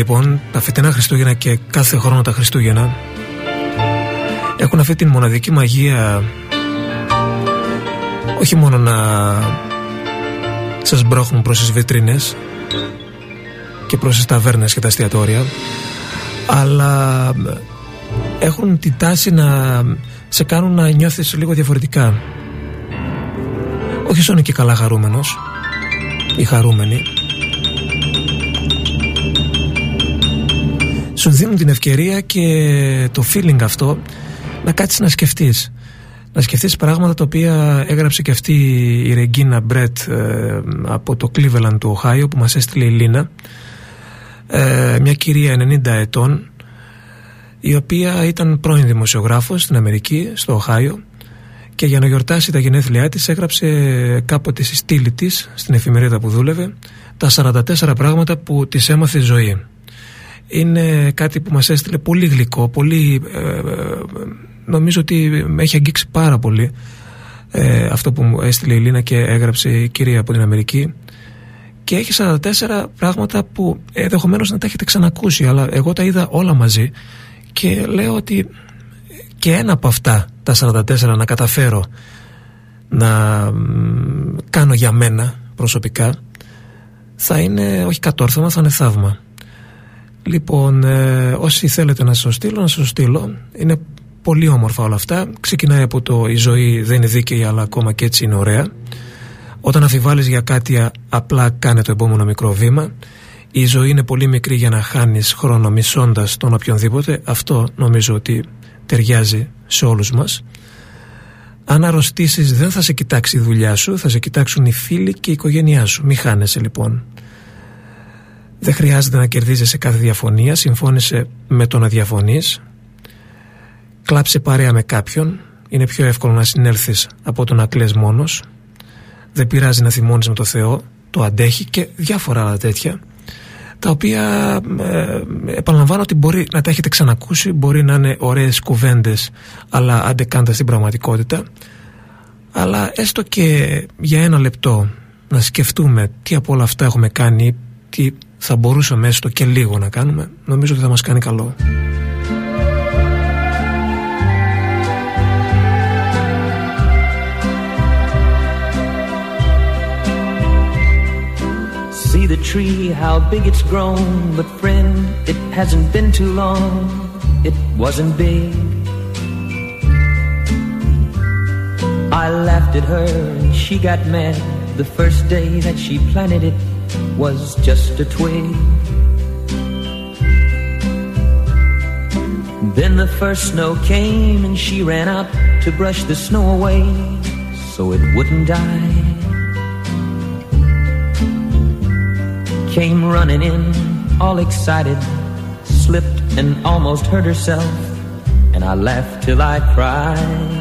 Λοιπόν, τα φετινά Χριστούγεννα και κάθε χρόνο τα Χριστούγεννα έχουν αυτή την μοναδική μαγεία όχι μόνο να σας μπρόχνουν προς τις βιτρίνες και προς τις ταβέρνες και τα εστιατόρια αλλά έχουν την τάση να σε κάνουν να νιώθεις λίγο διαφορετικά. Όχι σαν και καλά χαρούμενος ή χαρούμενη σου δίνουν την ευκαιρία και το feeling αυτό να κάτσεις να σκεφτείς να σκεφτείς πράγματα τα οποία έγραψε και αυτή η Ρεγκίνα Μπρέτ ε, από το Cleveland του Οχάιο που μας έστειλε η Λίνα ε, μια κυρία 90 ετών η οποία ήταν πρώην δημοσιογράφος στην Αμερική, στο Οχάιο και για να γιορτάσει τα γενέθλιά της έγραψε κάποτε στη στήλη της, στην εφημερίδα που δούλευε, τα 44 πράγματα που της έμαθε η ζωή. Είναι κάτι που μας έστειλε πολύ γλυκό, πολύ, ε, ε, νομίζω ότι με έχει αγγίξει πάρα πολύ ε, αυτό που μου έστειλε η Λίνα και έγραψε η κυρία από την Αμερική. Και έχει 44 πράγματα που ενδεχομένως να τα έχετε ξανακούσει αλλά εγώ τα είδα όλα μαζί και λέω ότι και ένα από αυτά τα 44 να καταφέρω να μ, κάνω για μένα προσωπικά θα είναι όχι κατόρθωμα θα είναι θαύμα λοιπόν ε, όσοι θέλετε να σας το στείλω να σας το στείλω. Είναι πολύ όμορφα όλα αυτά. Ξεκινάει από το η ζωή δεν είναι δίκαιη αλλά ακόμα και έτσι είναι ωραία όταν αφιβάλλεις για κάτι α- απλά κάνε το επόμενο μικρό βήμα. Η ζωή είναι πολύ μικρή για να χάνεις χρόνο μισώντας τον οποιονδήποτε αυτό νομίζω ότι ταιριάζει σε όλους μας. Αν αρρωστήσεις δεν θα σε κοιτάξει η δουλειά σου θα σε κοιτάξουν οι φίλοι και η οικογένειά σου μη χάνεσαι λοιπόν δεν χρειάζεται να κερδίζεσαι κάθε διαφωνία συμφώνησε με το να διαφωνείς. Κλάψε παρέα με κάποιον. Είναι πιο εύκολο να συνέλθεις από το να κλαις μόνος. Δεν πειράζει να θυμώνεις με το Θεό. Το αντέχει και διάφορα άλλα τέτοια τα οποία ε, επαναλαμβάνω ότι μπορεί να τα έχετε ξανακούσει μπορεί να είναι ωραίες κουβέντες αλλά αντεκάντα στην πραγματικότητα. Αλλά έστω και για ένα λεπτό να σκεφτούμε τι από όλα αυτά έχουμε κάνει τι θα μπορούσαμε έστω και λίγο να κάνουμε νομίζω ότι θα μας κάνει καλό See the tree, how big it's grown. But friend, it hasn't been too long. It wasn't big. I laughed at her and she got mad. The first day that she planted it was just a twig. Then the first snow came and she ran up to brush the snow away so it wouldn't die. Came running in, all excited, slipped and almost hurt herself, and I laughed till I cried.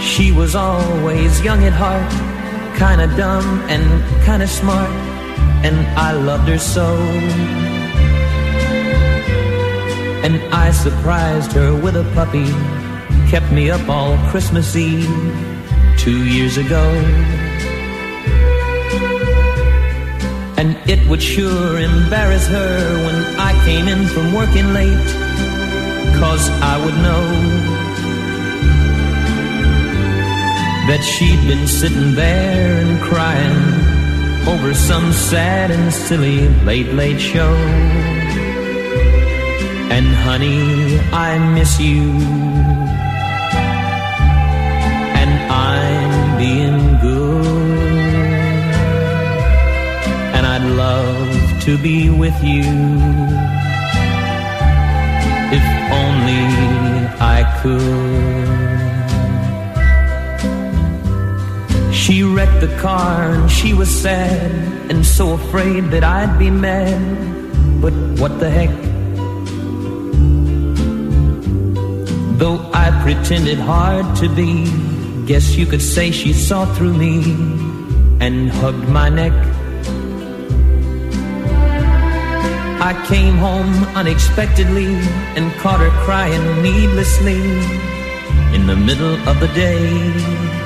She was always young at heart, kinda dumb and kinda smart, and I loved her so. And I surprised her with a puppy, kept me up all Christmas Eve two years ago. And it would sure embarrass her when I came in from working late. Cause I would know that she'd been sitting there and crying over some sad and silly late, late show. And honey, I miss you. And I'm being good and I'd love to be with you. If only I could. She wrecked the car and she was sad and so afraid that I'd be mad. But what the heck? Though I pretended hard to be, guess you could say she saw through me and hugged my neck. I came home unexpectedly and caught her crying needlessly in the middle of the day.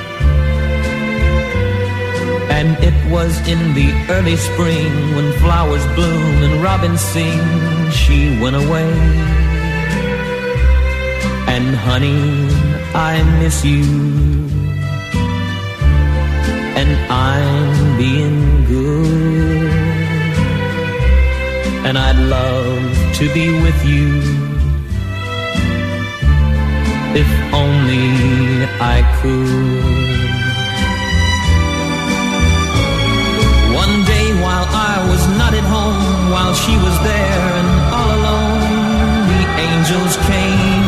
And it was in the early spring when flowers bloom and robins sing, she went away. And honey, I miss you. And I'm being good. And I'd love to be with you. If only I could. While she was there and all alone, the angels came.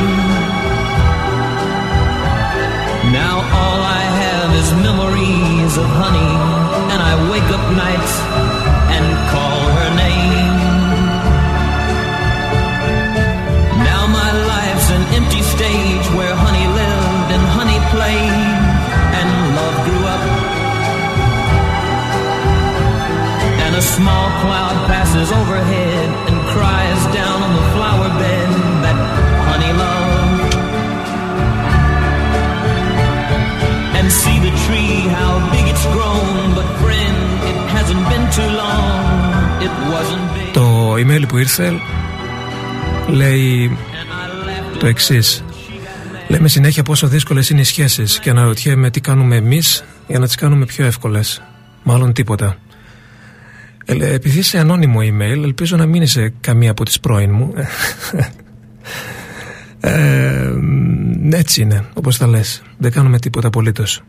Now all I have is memories of honey, and I wake up nights a small cloud passes overhead and cries down on the flower bed that honey loved. And see the tree, how big it's grown, but friend, it hasn't been too long. It wasn't big. Το email που ήρθε λέει το εξή. Λέμε συνέχεια πόσο δύσκολε είναι οι σχέσει και αναρωτιέμαι τι κάνουμε εμεί για να τι κάνουμε πιο εύκολε. Μάλλον τίποτα. Ε, λέ, επειδή είσαι ανώνυμο email, ελπίζω να μην είσαι καμία από τις πρώην μου. Ε, μ, έτσι είναι, όπως τα λες. Δεν κάνουμε τίποτα απολύτως.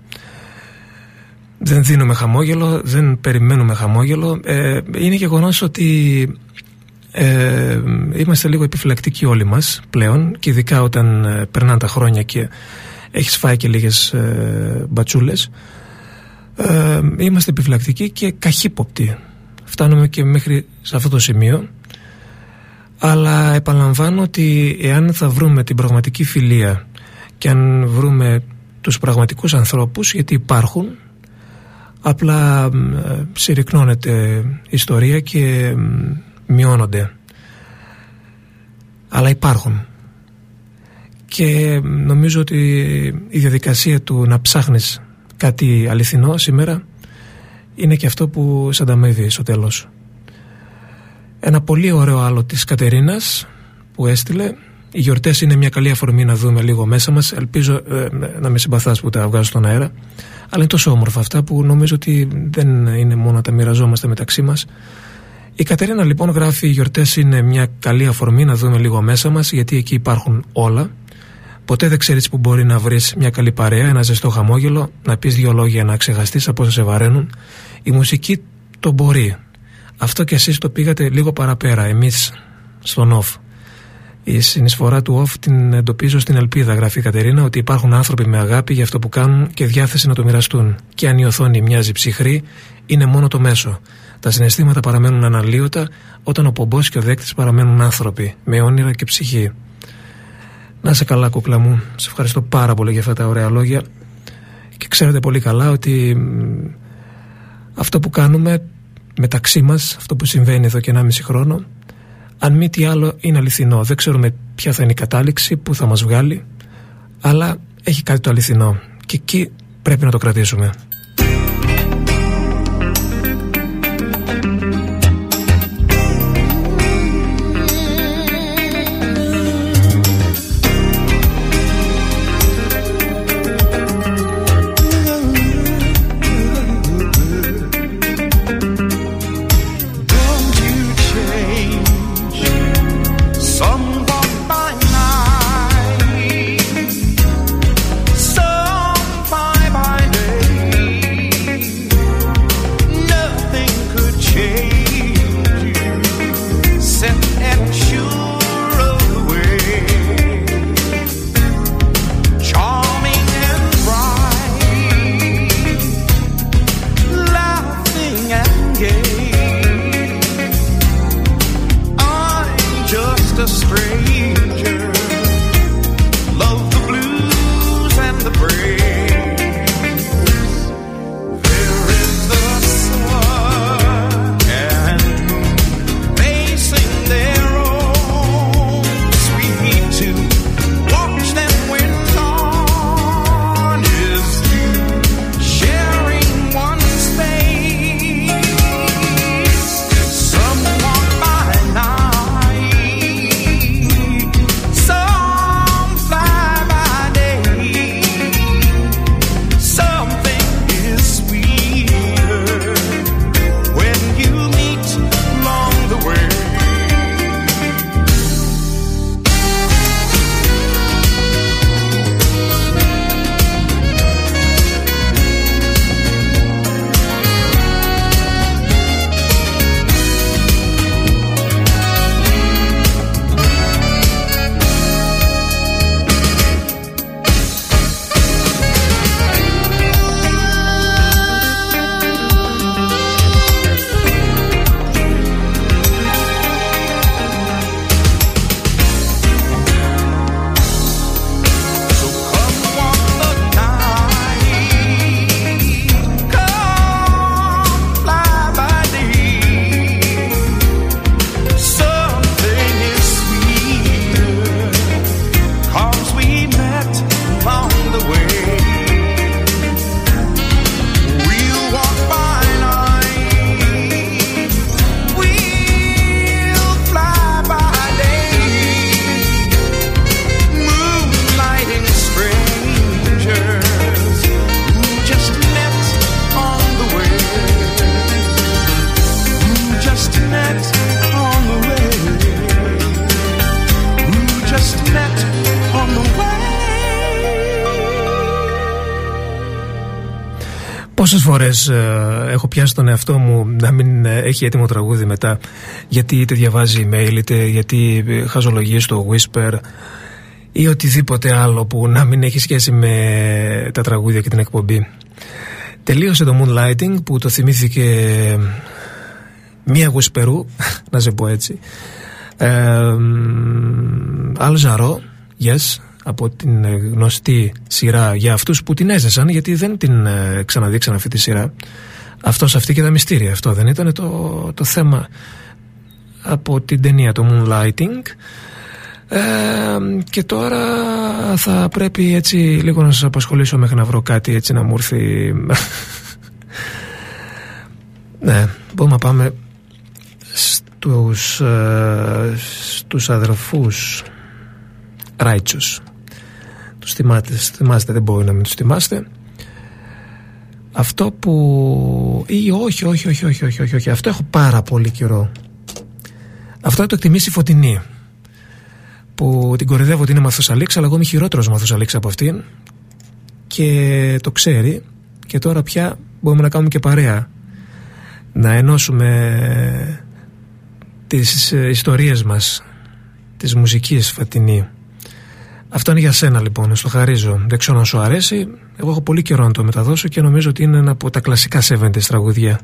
Δεν δίνουμε χαμόγελο, δεν περιμένουμε χαμόγελο. Ε, είναι γεγονός ότι ε, είμαστε λίγο επιφυλακτικοί όλοι μας πλέον και ειδικά όταν ε, περνάνε τα χρόνια και έχεις φάει και λίγες ε, μπατσούλες ε, είμαστε επιφυλακτικοί και καχύποπτοι φτάνουμε και μέχρι σε αυτό το σημείο. Αλλά επαναλαμβάνω ότι εάν θα βρούμε την πραγματική φιλία και αν βρούμε τους πραγματικούς ανθρώπους γιατί υπάρχουν απλά μ, ε, συρρυκνώνεται η ιστορία και μ, μειώνονται. Αλλά υπάρχουν. Και νομίζω ότι η διαδικασία του να ψάχνεις κάτι αληθινό σήμερα είναι και αυτό που σε ανταμείβει στο τέλος. Ένα πολύ ωραίο άλλο της Κατερίνας που έστειλε. Οι γιορτές είναι μια καλή αφορμή να δούμε λίγο μέσα μας. Ελπίζω ε, να με συμπαθάς που τα βγάζω στον αέρα. Αλλά είναι τόσο όμορφα αυτά που νομίζω ότι δεν είναι μόνο να τα μοιραζόμαστε μεταξύ μας. Η Κατερίνα λοιπόν γράφει: Οι γιορτές είναι μια καλή αφορμή να δούμε λίγο μέσα μας, γιατί εκεί υπάρχουν όλα. Ποτέ δεν ξέρεις που μπορεί να βρεις μια καλή παρέα, ένα ζεστό χαμόγελο, να πεις δύο λόγια να ξεχαστείς από όσα σε βαραίνουν. Η μουσική το μπορεί. Αυτό κι εσείς το πήγατε λίγο παραπέρα, εμείς στον off. Η συνεισφορά του off την εντοπίζω στην ελπίδα, γράφει η Κατερίνα, ότι υπάρχουν άνθρωποι με αγάπη για αυτό που κάνουν και διάθεση να το μοιραστούν. Και αν η οθόνη μοιάζει ψυχρή, είναι μόνο το μέσο. Τα συναισθήματα παραμένουν αναλύωτα όταν ο πομπός και ο δέκτης παραμένουν άνθρωποι, με όνειρα και ψυχή. Να σε καλά, κούκλα μου. Σε ευχαριστώ πάρα πολύ για αυτά τα ωραία λόγια. Και ξέρετε πολύ καλά ότι μ, αυτό που κάνουμε μεταξύ μας, αυτό που συμβαίνει εδώ και 1,5 χρόνο, αν μη τι άλλο είναι αληθινό. Δεν ξέρουμε ποια θα είναι η κατάληξη που θα μας βγάλει, αλλά έχει κάτι το αληθινό. Και εκεί πρέπει να το κρατήσουμε. Έχω πιάσει τον εαυτό μου να μην ε, έχει έτοιμο τραγούδι μετά γιατί είτε διαβάζει email είτε γιατί ε, χαζολογείς στο Whisper ή οτιδήποτε άλλο που να μην έχει σχέση με τα τραγούδια και την εκπομπή. Τελείωσε το Moonlighting που το θυμήθηκε μία Whisperού, [LAUGHS] να σε πω έτσι. Ε, Αλζαρό, yes, από την ε, γνωστή σειρά για αυτούς που την έζεσαν γιατί δεν την ε, ξαναδείξαν αυτή τη σειρά. Αυτός αυτή και τα μυστήρια. Αυτό δεν ήταν το, το θέμα από την ταινία το Moonlighting. Ε, και τώρα θα πρέπει έτσι λίγο να σας απασχολήσω μέχρι να βρω κάτι έτσι να μου έρθει. [LAUGHS] Ναι μπορούμε να πάμε στους, ε, στους αδερφούς Ράιτσος τους θυμάστε, θυμάστε δεν μπορεί να μην τους θυμάστε αυτό που ή όχι όχι όχι όχι όχι, όχι, όχι. αυτό έχω πάρα πολύ καιρό. Αυτό το εκτιμήσει φωτεινή που την κορυδεύω ότι είναι μαθουσαλίξ αλλά εγώ είμαι χειρότερος μαθουσαλίξ από αυτήν και το ξέρει και τώρα πια μπορούμε να κάνουμε και παρέα. Να ενώσουμε τις ε, ιστορίες μας της μουσικής Φωτεινή αυτό είναι για σένα λοιπόν, στο χαρίζω. Δεν ξέρω αν σου αρέσει. Εγώ έχω πολύ καιρό να το μεταδώσω και νομίζω ότι είναι ένα από τα κλασικά 70's τραγουδιά.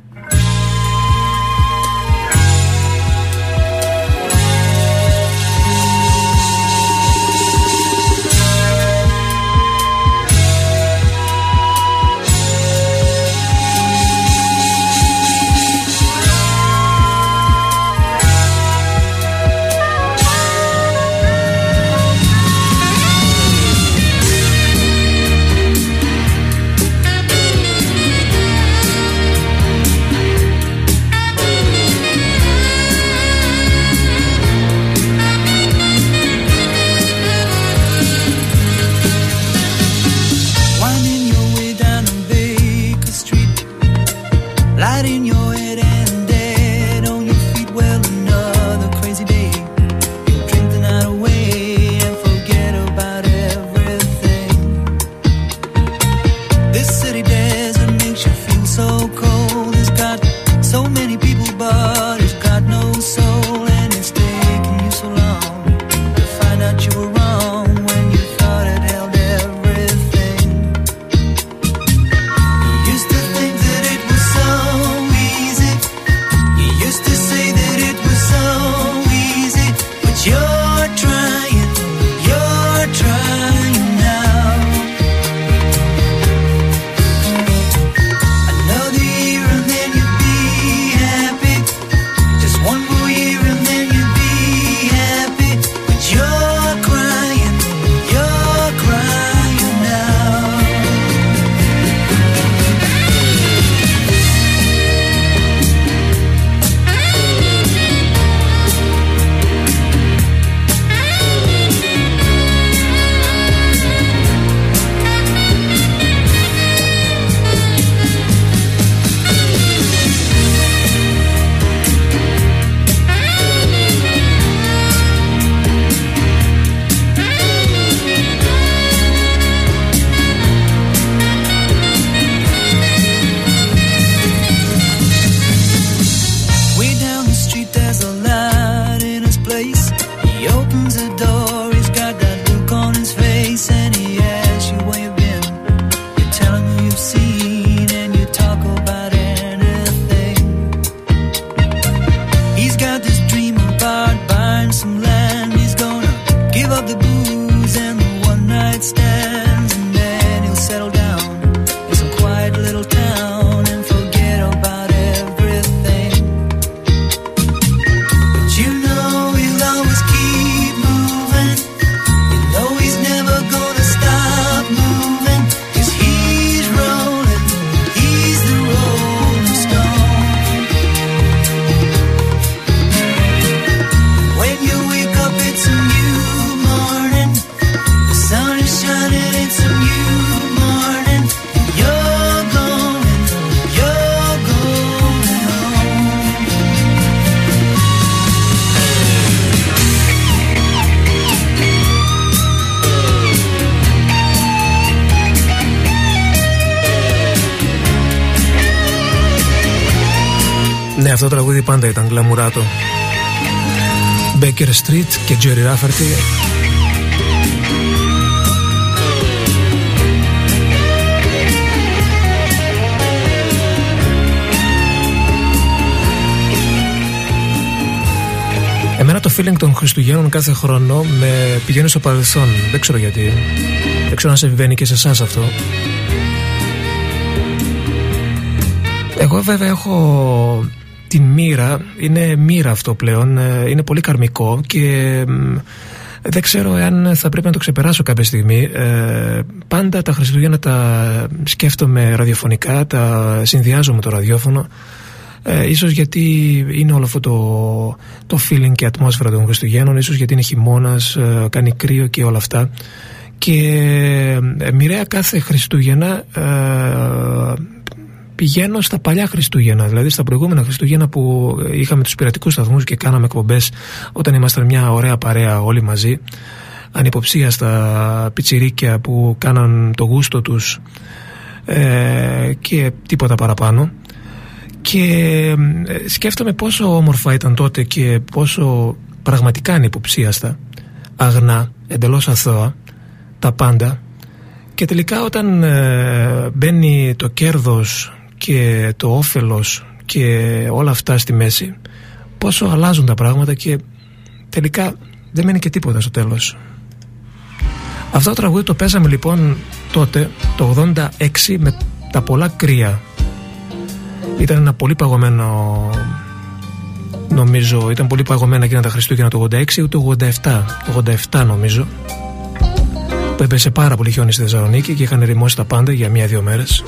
Πάντα ήταν γκλαμουράτο. Baker Street και Jerry Rafferty. Εμένα το feeling των Χριστουγέννων κάθε χρόνο με πηγαίνει στο παρελθόν. Δεν ξέρω γιατί. Δεν ξέρω αν συμβαίνει και σε εσάς αυτό. Εγώ βέβαια έχω τη μοίρα, είναι μοίρα αυτό πλέον, ε, είναι πολύ καρμικό και μ, δεν ξέρω αν θα πρέπει να το ξεπεράσω κάποια στιγμή. Ε, πάντα τα Χριστούγεννα τα σκέφτομαι ραδιοφωνικά, τα συνδυάζω με το ραδιόφωνο. Ε, ίσως γιατί είναι όλο αυτό το, το feeling και ατμόσφαιρα των Χριστουγέννων, ίσως γιατί είναι χειμώνας, ε, κάνει κρύο και όλα αυτά. Και ε, μοιραία κάθε Χριστούγεννα ε, πηγαίνω στα παλιά Χριστούγεννα, δηλαδή στα προηγούμενα Χριστούγεννα που είχαμε τους πειρατικούς σταθμούς και κάναμε εκπομπές όταν ήμασταν μια ωραία παρέα όλοι μαζί ανυποψία στα πιτσιρίκια που κάναν το γούστο τους ε, και τίποτα παραπάνω. Και ε, σκέφτομαι πόσο όμορφα ήταν τότε και πόσο πραγματικά ανυποψίαστα αγνά, εντελώς αθώα τα πάντα. Και τελικά όταν ε, μπαίνει το κέρδος και το όφελος και όλα αυτά στη μέση πόσο αλλάζουν τα πράγματα και τελικά δεν μένει και τίποτα στο τέλος. Αυτό το τραγούδι το παίζαμε λοιπόν τότε το 86 με τα πολλά κρύα. Ήταν ένα πολύ παγωμένο νομίζω ήταν πολύ παγωμένα εκείνα τα Χριστούγεννα το 86 ή το 87 το 87 νομίζω. Που έπεσε πάρα πολύ χιόνι στη Θεσσαλονίκη και είχαν ρημώσει τα πάντα για μία-δύο μέρες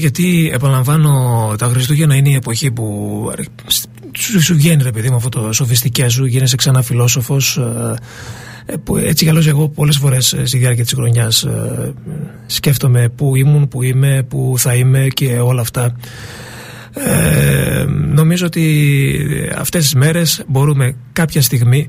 γιατί επαναλαμβάνω τα Χριστούγεννα είναι η εποχή που σου, σου βγαίνει ρε παιδί μου αυτό το σοφιστικέ σου, γίνεσαι ξανά φιλόσοφος ε, ε, που έτσι κι αλλιώς εγώ πολλές φορές ε, στη διάρκεια της χρονιάς ε, σκέφτομαι που ήμουν, που είμαι, που θα είμαι και όλα αυτά. Ε, νομίζω ότι αυτές τις μέρες μπορούμε κάποια στιγμή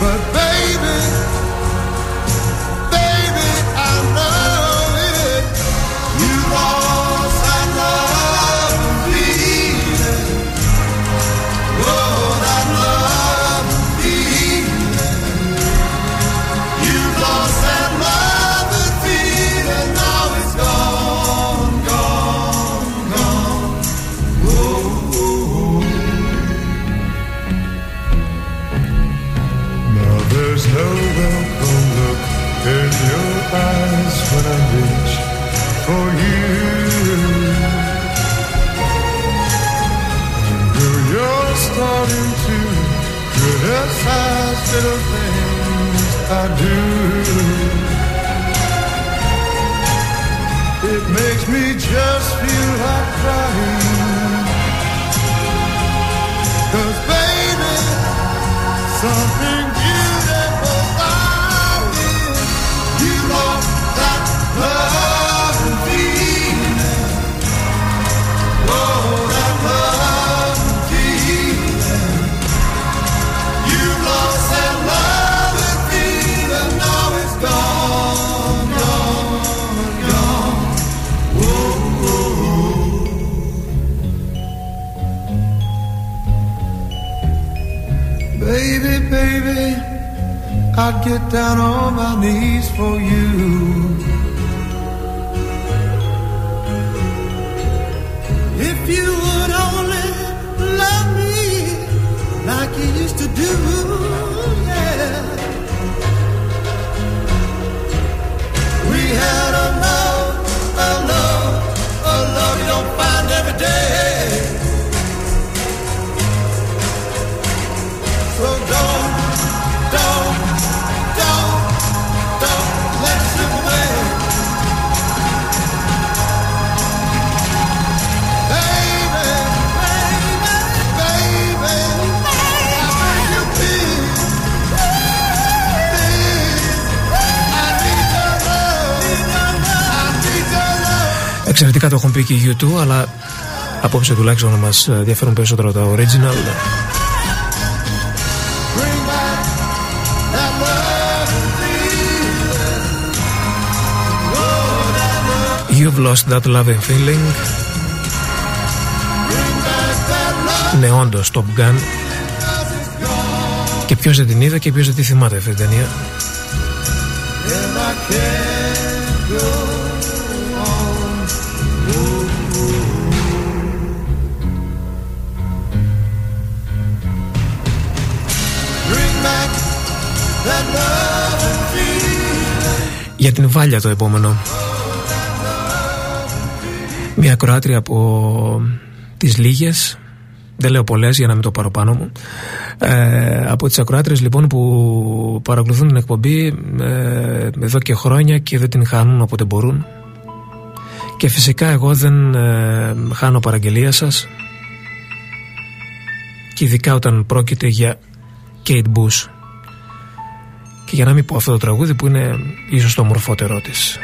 but baby. Πει και οι U2, αλλά απόψε τουλάχιστον να μας ενδιαφέρουν περισσότερο τα original. Bring back that love and feeling. Oh, that love. You've lost that love and feeling. Ναι, όντως, Top Gun. Και ποιος δεν την είδε και ποιος δεν τη θυμάται αυτή την ταινία. And I can't go Για την Βάλια το επόμενο. Μια ακροάτρια από τις λίγες δεν λέω πολλές για να μην το πάρω πάνω μου ε, από τις ακροάτριες λοιπόν που παρακολουθούν την εκπομπή ε, εδώ και χρόνια και δεν την χάνουν όποτε μπορούν. Και φυσικά εγώ δεν ε, χάνω παραγγελία σας. Και ειδικά όταν πρόκειται για Kate Bush. και για να μην πω αυτό το τραγούδι που είναι ίσως το μορφότερό της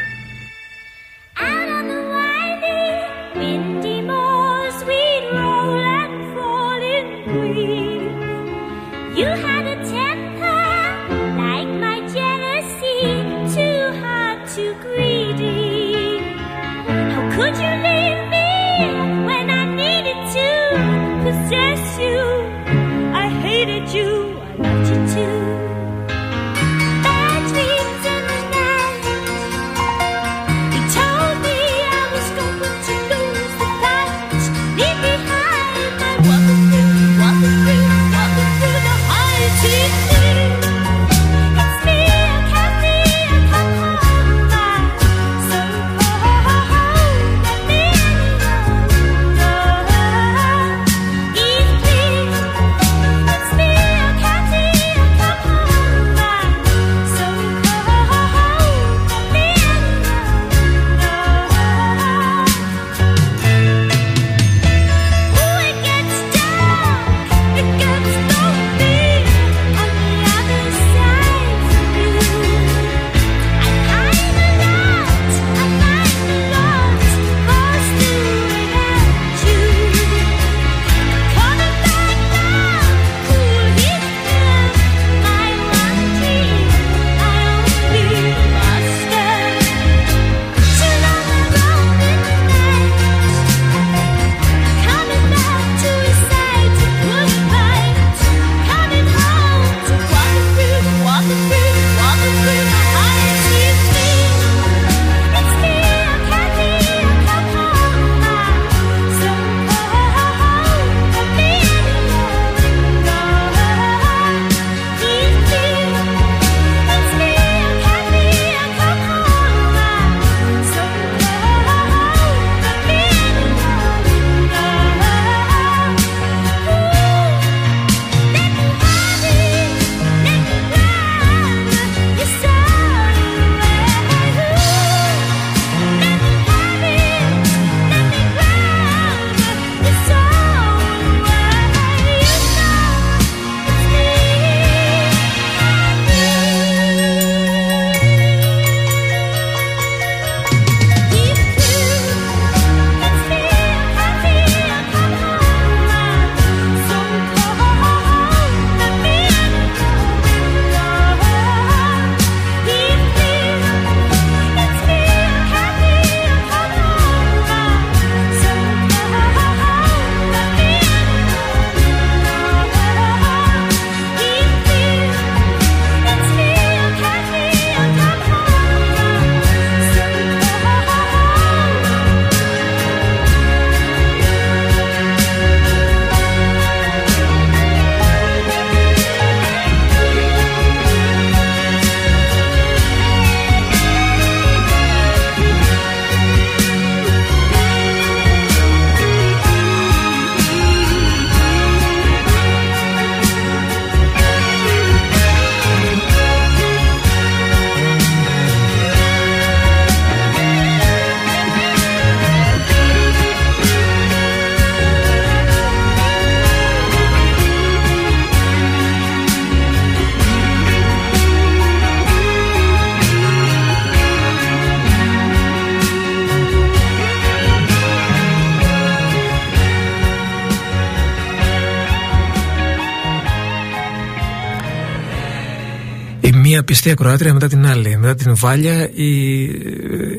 μία πιστή ακροάτρια μετά την άλλη. Μετά την Βάλια η,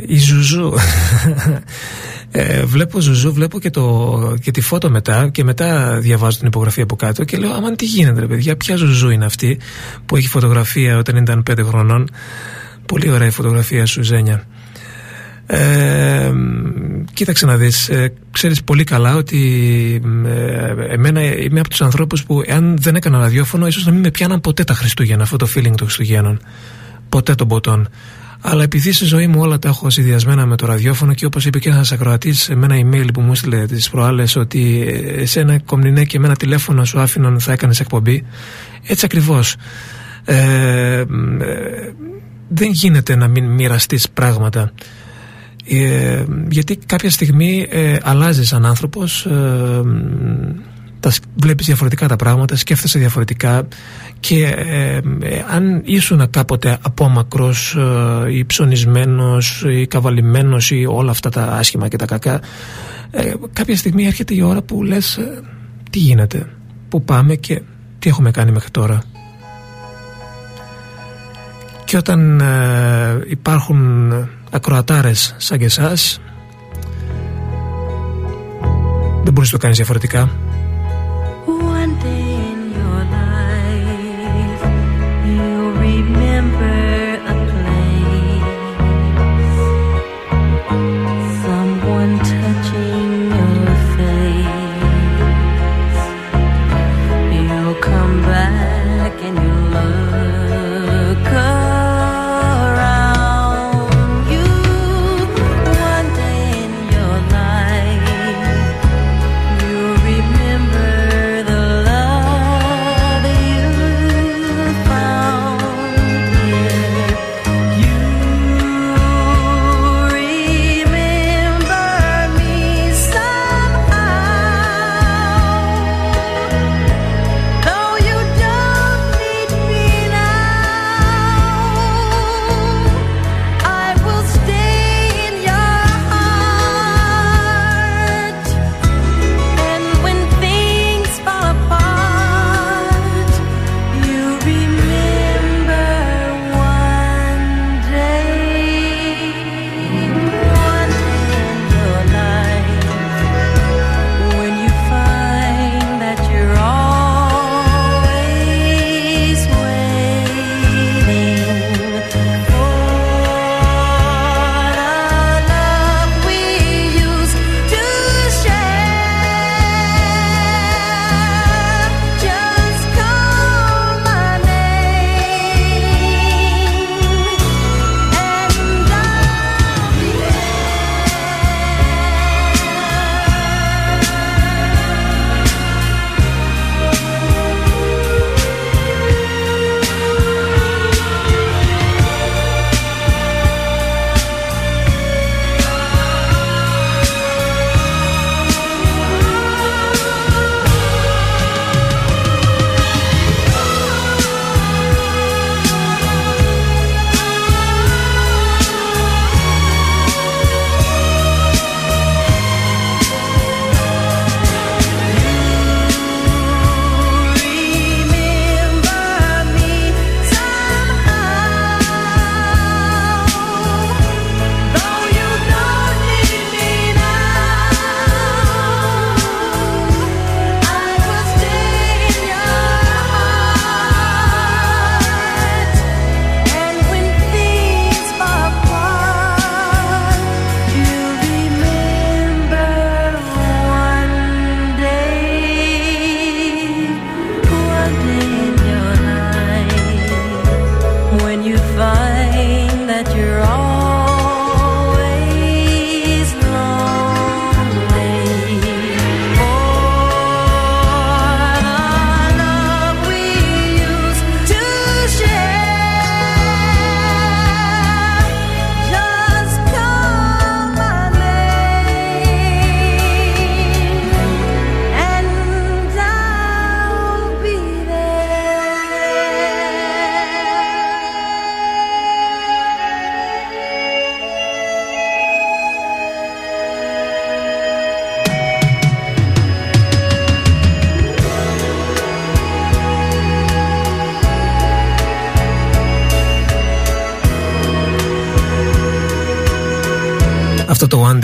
η Ζουζού. [LAUGHS] Ε, βλέπω Ζουζού, βλέπω και, το, και τη φώτο μετά και μετά διαβάζω την υπογραφή από κάτω και λέω αμάν τι γίνεται ρε παιδιά, ποια Ζουζού είναι αυτή που έχει φωτογραφία όταν ήταν 5 χρονών. Πολύ ωραία η φωτογραφία σου Ζένια. Ε, κοίταξε να δεις ε, Ξέρεις πολύ καλά ότι ε, Εμένα είμαι από τους ανθρώπους που Εάν δεν έκανα ραδιόφωνο Ίσως να μην με πιάναν ποτέ τα Χριστούγεννα Αυτό το feeling των Χριστουγέννων. Ποτέ των ποτών αλλά επειδή στη ζωή μου όλα τα έχω συνδυασμένα με το ραδιόφωνο και όπως είπε και ένας ακροατής με ένα email που μου έστειλε τις προάλλες ότι εσένα κομνηνέ και με ένα τηλέφωνο σου άφηνον θα έκανες εκπομπή. Έτσι ακριβώς. Ε, ε, δεν γίνεται να μην μοιραστείς πράγματα ε, γιατί κάποια στιγμή ε, αλλάζεις σαν άνθρωπος ε, τα σ- βλέπεις διαφορετικά τα πράγματα σκέφτεσαι διαφορετικά και ε, ε, αν ήσουν κάποτε απόμακρος ε, ή ψωνισμένος ή καβαλημένος ή όλα αυτά τα άσχημα και τα κακά ε, κάποια στιγμή έρχεται η ώρα που λες ε, τι γίνεται, πού πάμε και τι έχουμε κάνει μέχρι τώρα. Και όταν ε, υπάρχουν ακροατάρες σαν και εσάς δεν μπορείς να το κάνεις διαφορετικά One day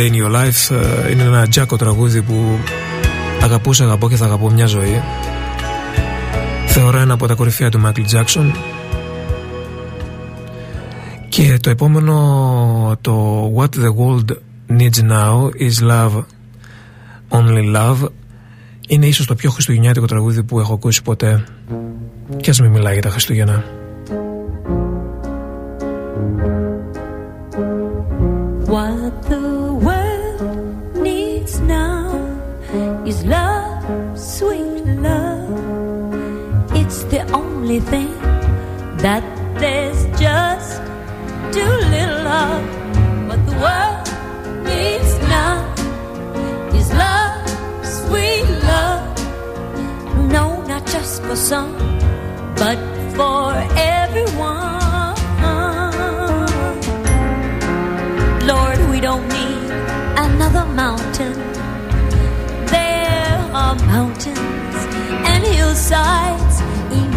Day in Your Life ε, είναι ένα τζάκο τραγούδι που αγαπούσα, αγαπώ και θα αγαπώ μια ζωή. Θεωρώ ένα από τα κορυφαία του Michael Jackson. Και το επόμενο, το What the World Needs Now is Love, Only Love, είναι ίσως το πιο χριστουγεννιάτικο τραγούδι που έχω ακούσει ποτέ. Και ας μην μιλάει για τα Χριστούγεννα. Only thing that there's just too little of. What the world needs now is love, sweet love. No, not just for some, but for everyone. Lord, we don't need another mountain. There are mountains and hillsides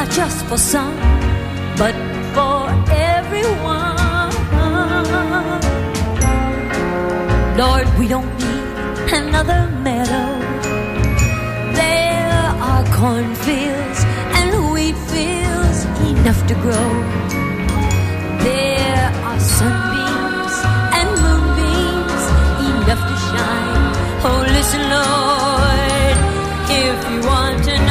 not just for some, but for everyone. Lord, we don't need another meadow. There are cornfields and wheat fields enough to grow. There are sunbeams and moonbeams enough to shine. Oh, listen, Lord, if you want to know.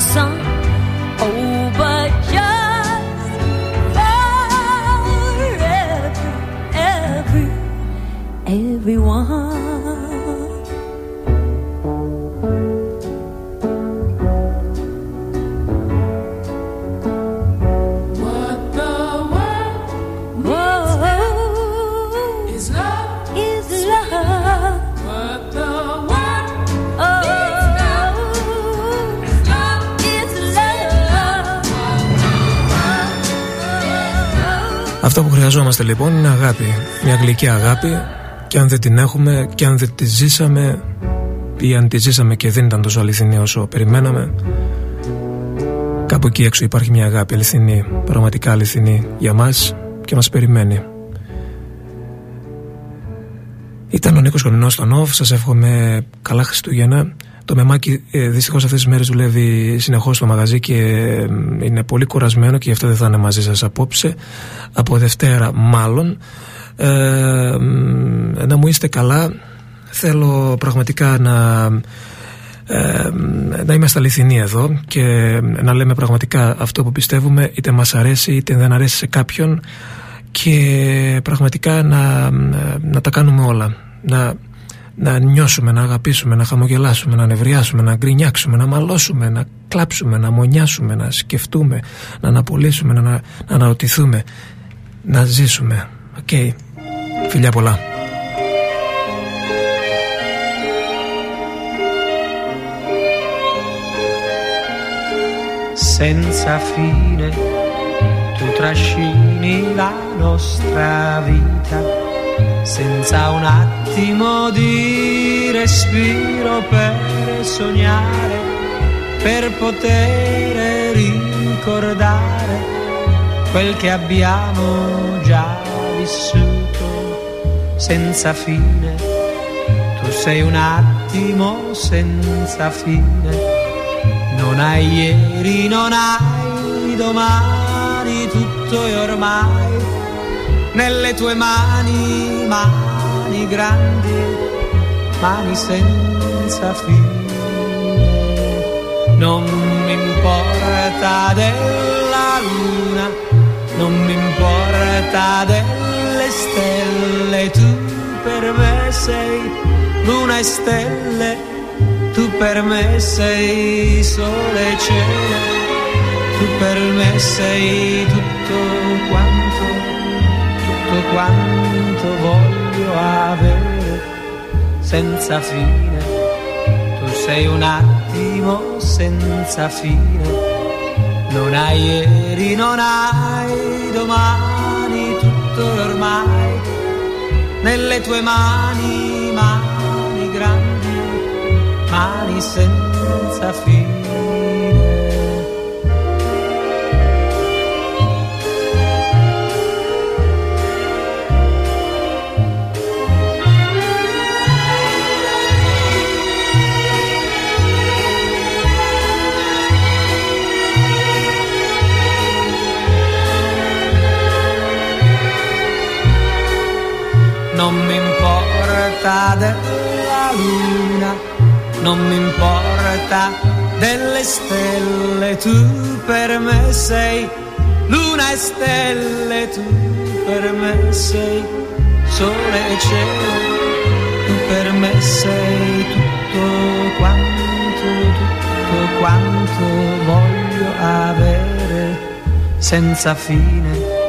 the sun. Oh, but just forever, every, everyone. Αυτό που χρειαζόμαστε λοιπόν είναι αγάπη. Μια γλυκή αγάπη και αν δεν την έχουμε και αν δεν τη ζήσαμε ή αν τη ζήσαμε και δεν ήταν τόσο αληθινή όσο περιμέναμε κάπου εκεί έξω υπάρχει μια αγάπη αληθινή, πραγματικά αληθινή για μας και μας περιμένει. Ήταν ο Νίκος Κομινός στο Νόφ, σας εύχομαι καλά Χριστούγεννα. Το μεμάκι ε, δυστυχώς αυτές τις μέρες δουλεύει συνεχώς στο μαγαζί και ε, είναι πολύ κουρασμένο και γι' αυτό δεν θα είναι μαζί σας απόψε. Από Δευτέρα μάλλον. Ε, μ, να μου είστε καλά. Θέλω πραγματικά να, ε, να είμαστε αληθινοί εδώ και να λέμε πραγματικά αυτό που πιστεύουμε είτε μας αρέσει είτε δεν αρέσει σε κάποιον και πραγματικά να, να τα κάνουμε όλα να, να νιώσουμε, να αγαπήσουμε, να χαμογελάσουμε, να νευριάσουμε, να γκρινιάξουμε, να μαλώσουμε, να κλάψουμε, να μονιάσουμε, να σκεφτούμε, να αναπολήσουμε, να, να αναρωτηθούμε, να ζήσουμε. Οκ. Φιλιά πολλά. senza fine tu trascini la nostra vita senza un attimo di respiro per sognare per poter ricordare quel che abbiamo già vissuto senza fine. Tu sei un attimo senza fine. Non hai ieri, non hai domani, tutto è ormai nelle tue mani, mani grandi, mani senza fine. Non mi importa della luna, non mi importa delle stelle, tu per me sei luna e stelle, tu per me sei sole e cielo, tu per me sei tutto quanto, tutto quanto voglio avere senza fine. Tu sei un attimo senza fine, non hai ieri, non hai domani, tutto ormai nelle tue mani, mani grandi, mani senza fine. Non mi importa della luna, non mi importa delle stelle, tu per me sei luna e stelle, tu per me sei sole e cielo, tu per me sei tutto quanto, tutto quanto voglio avere senza fine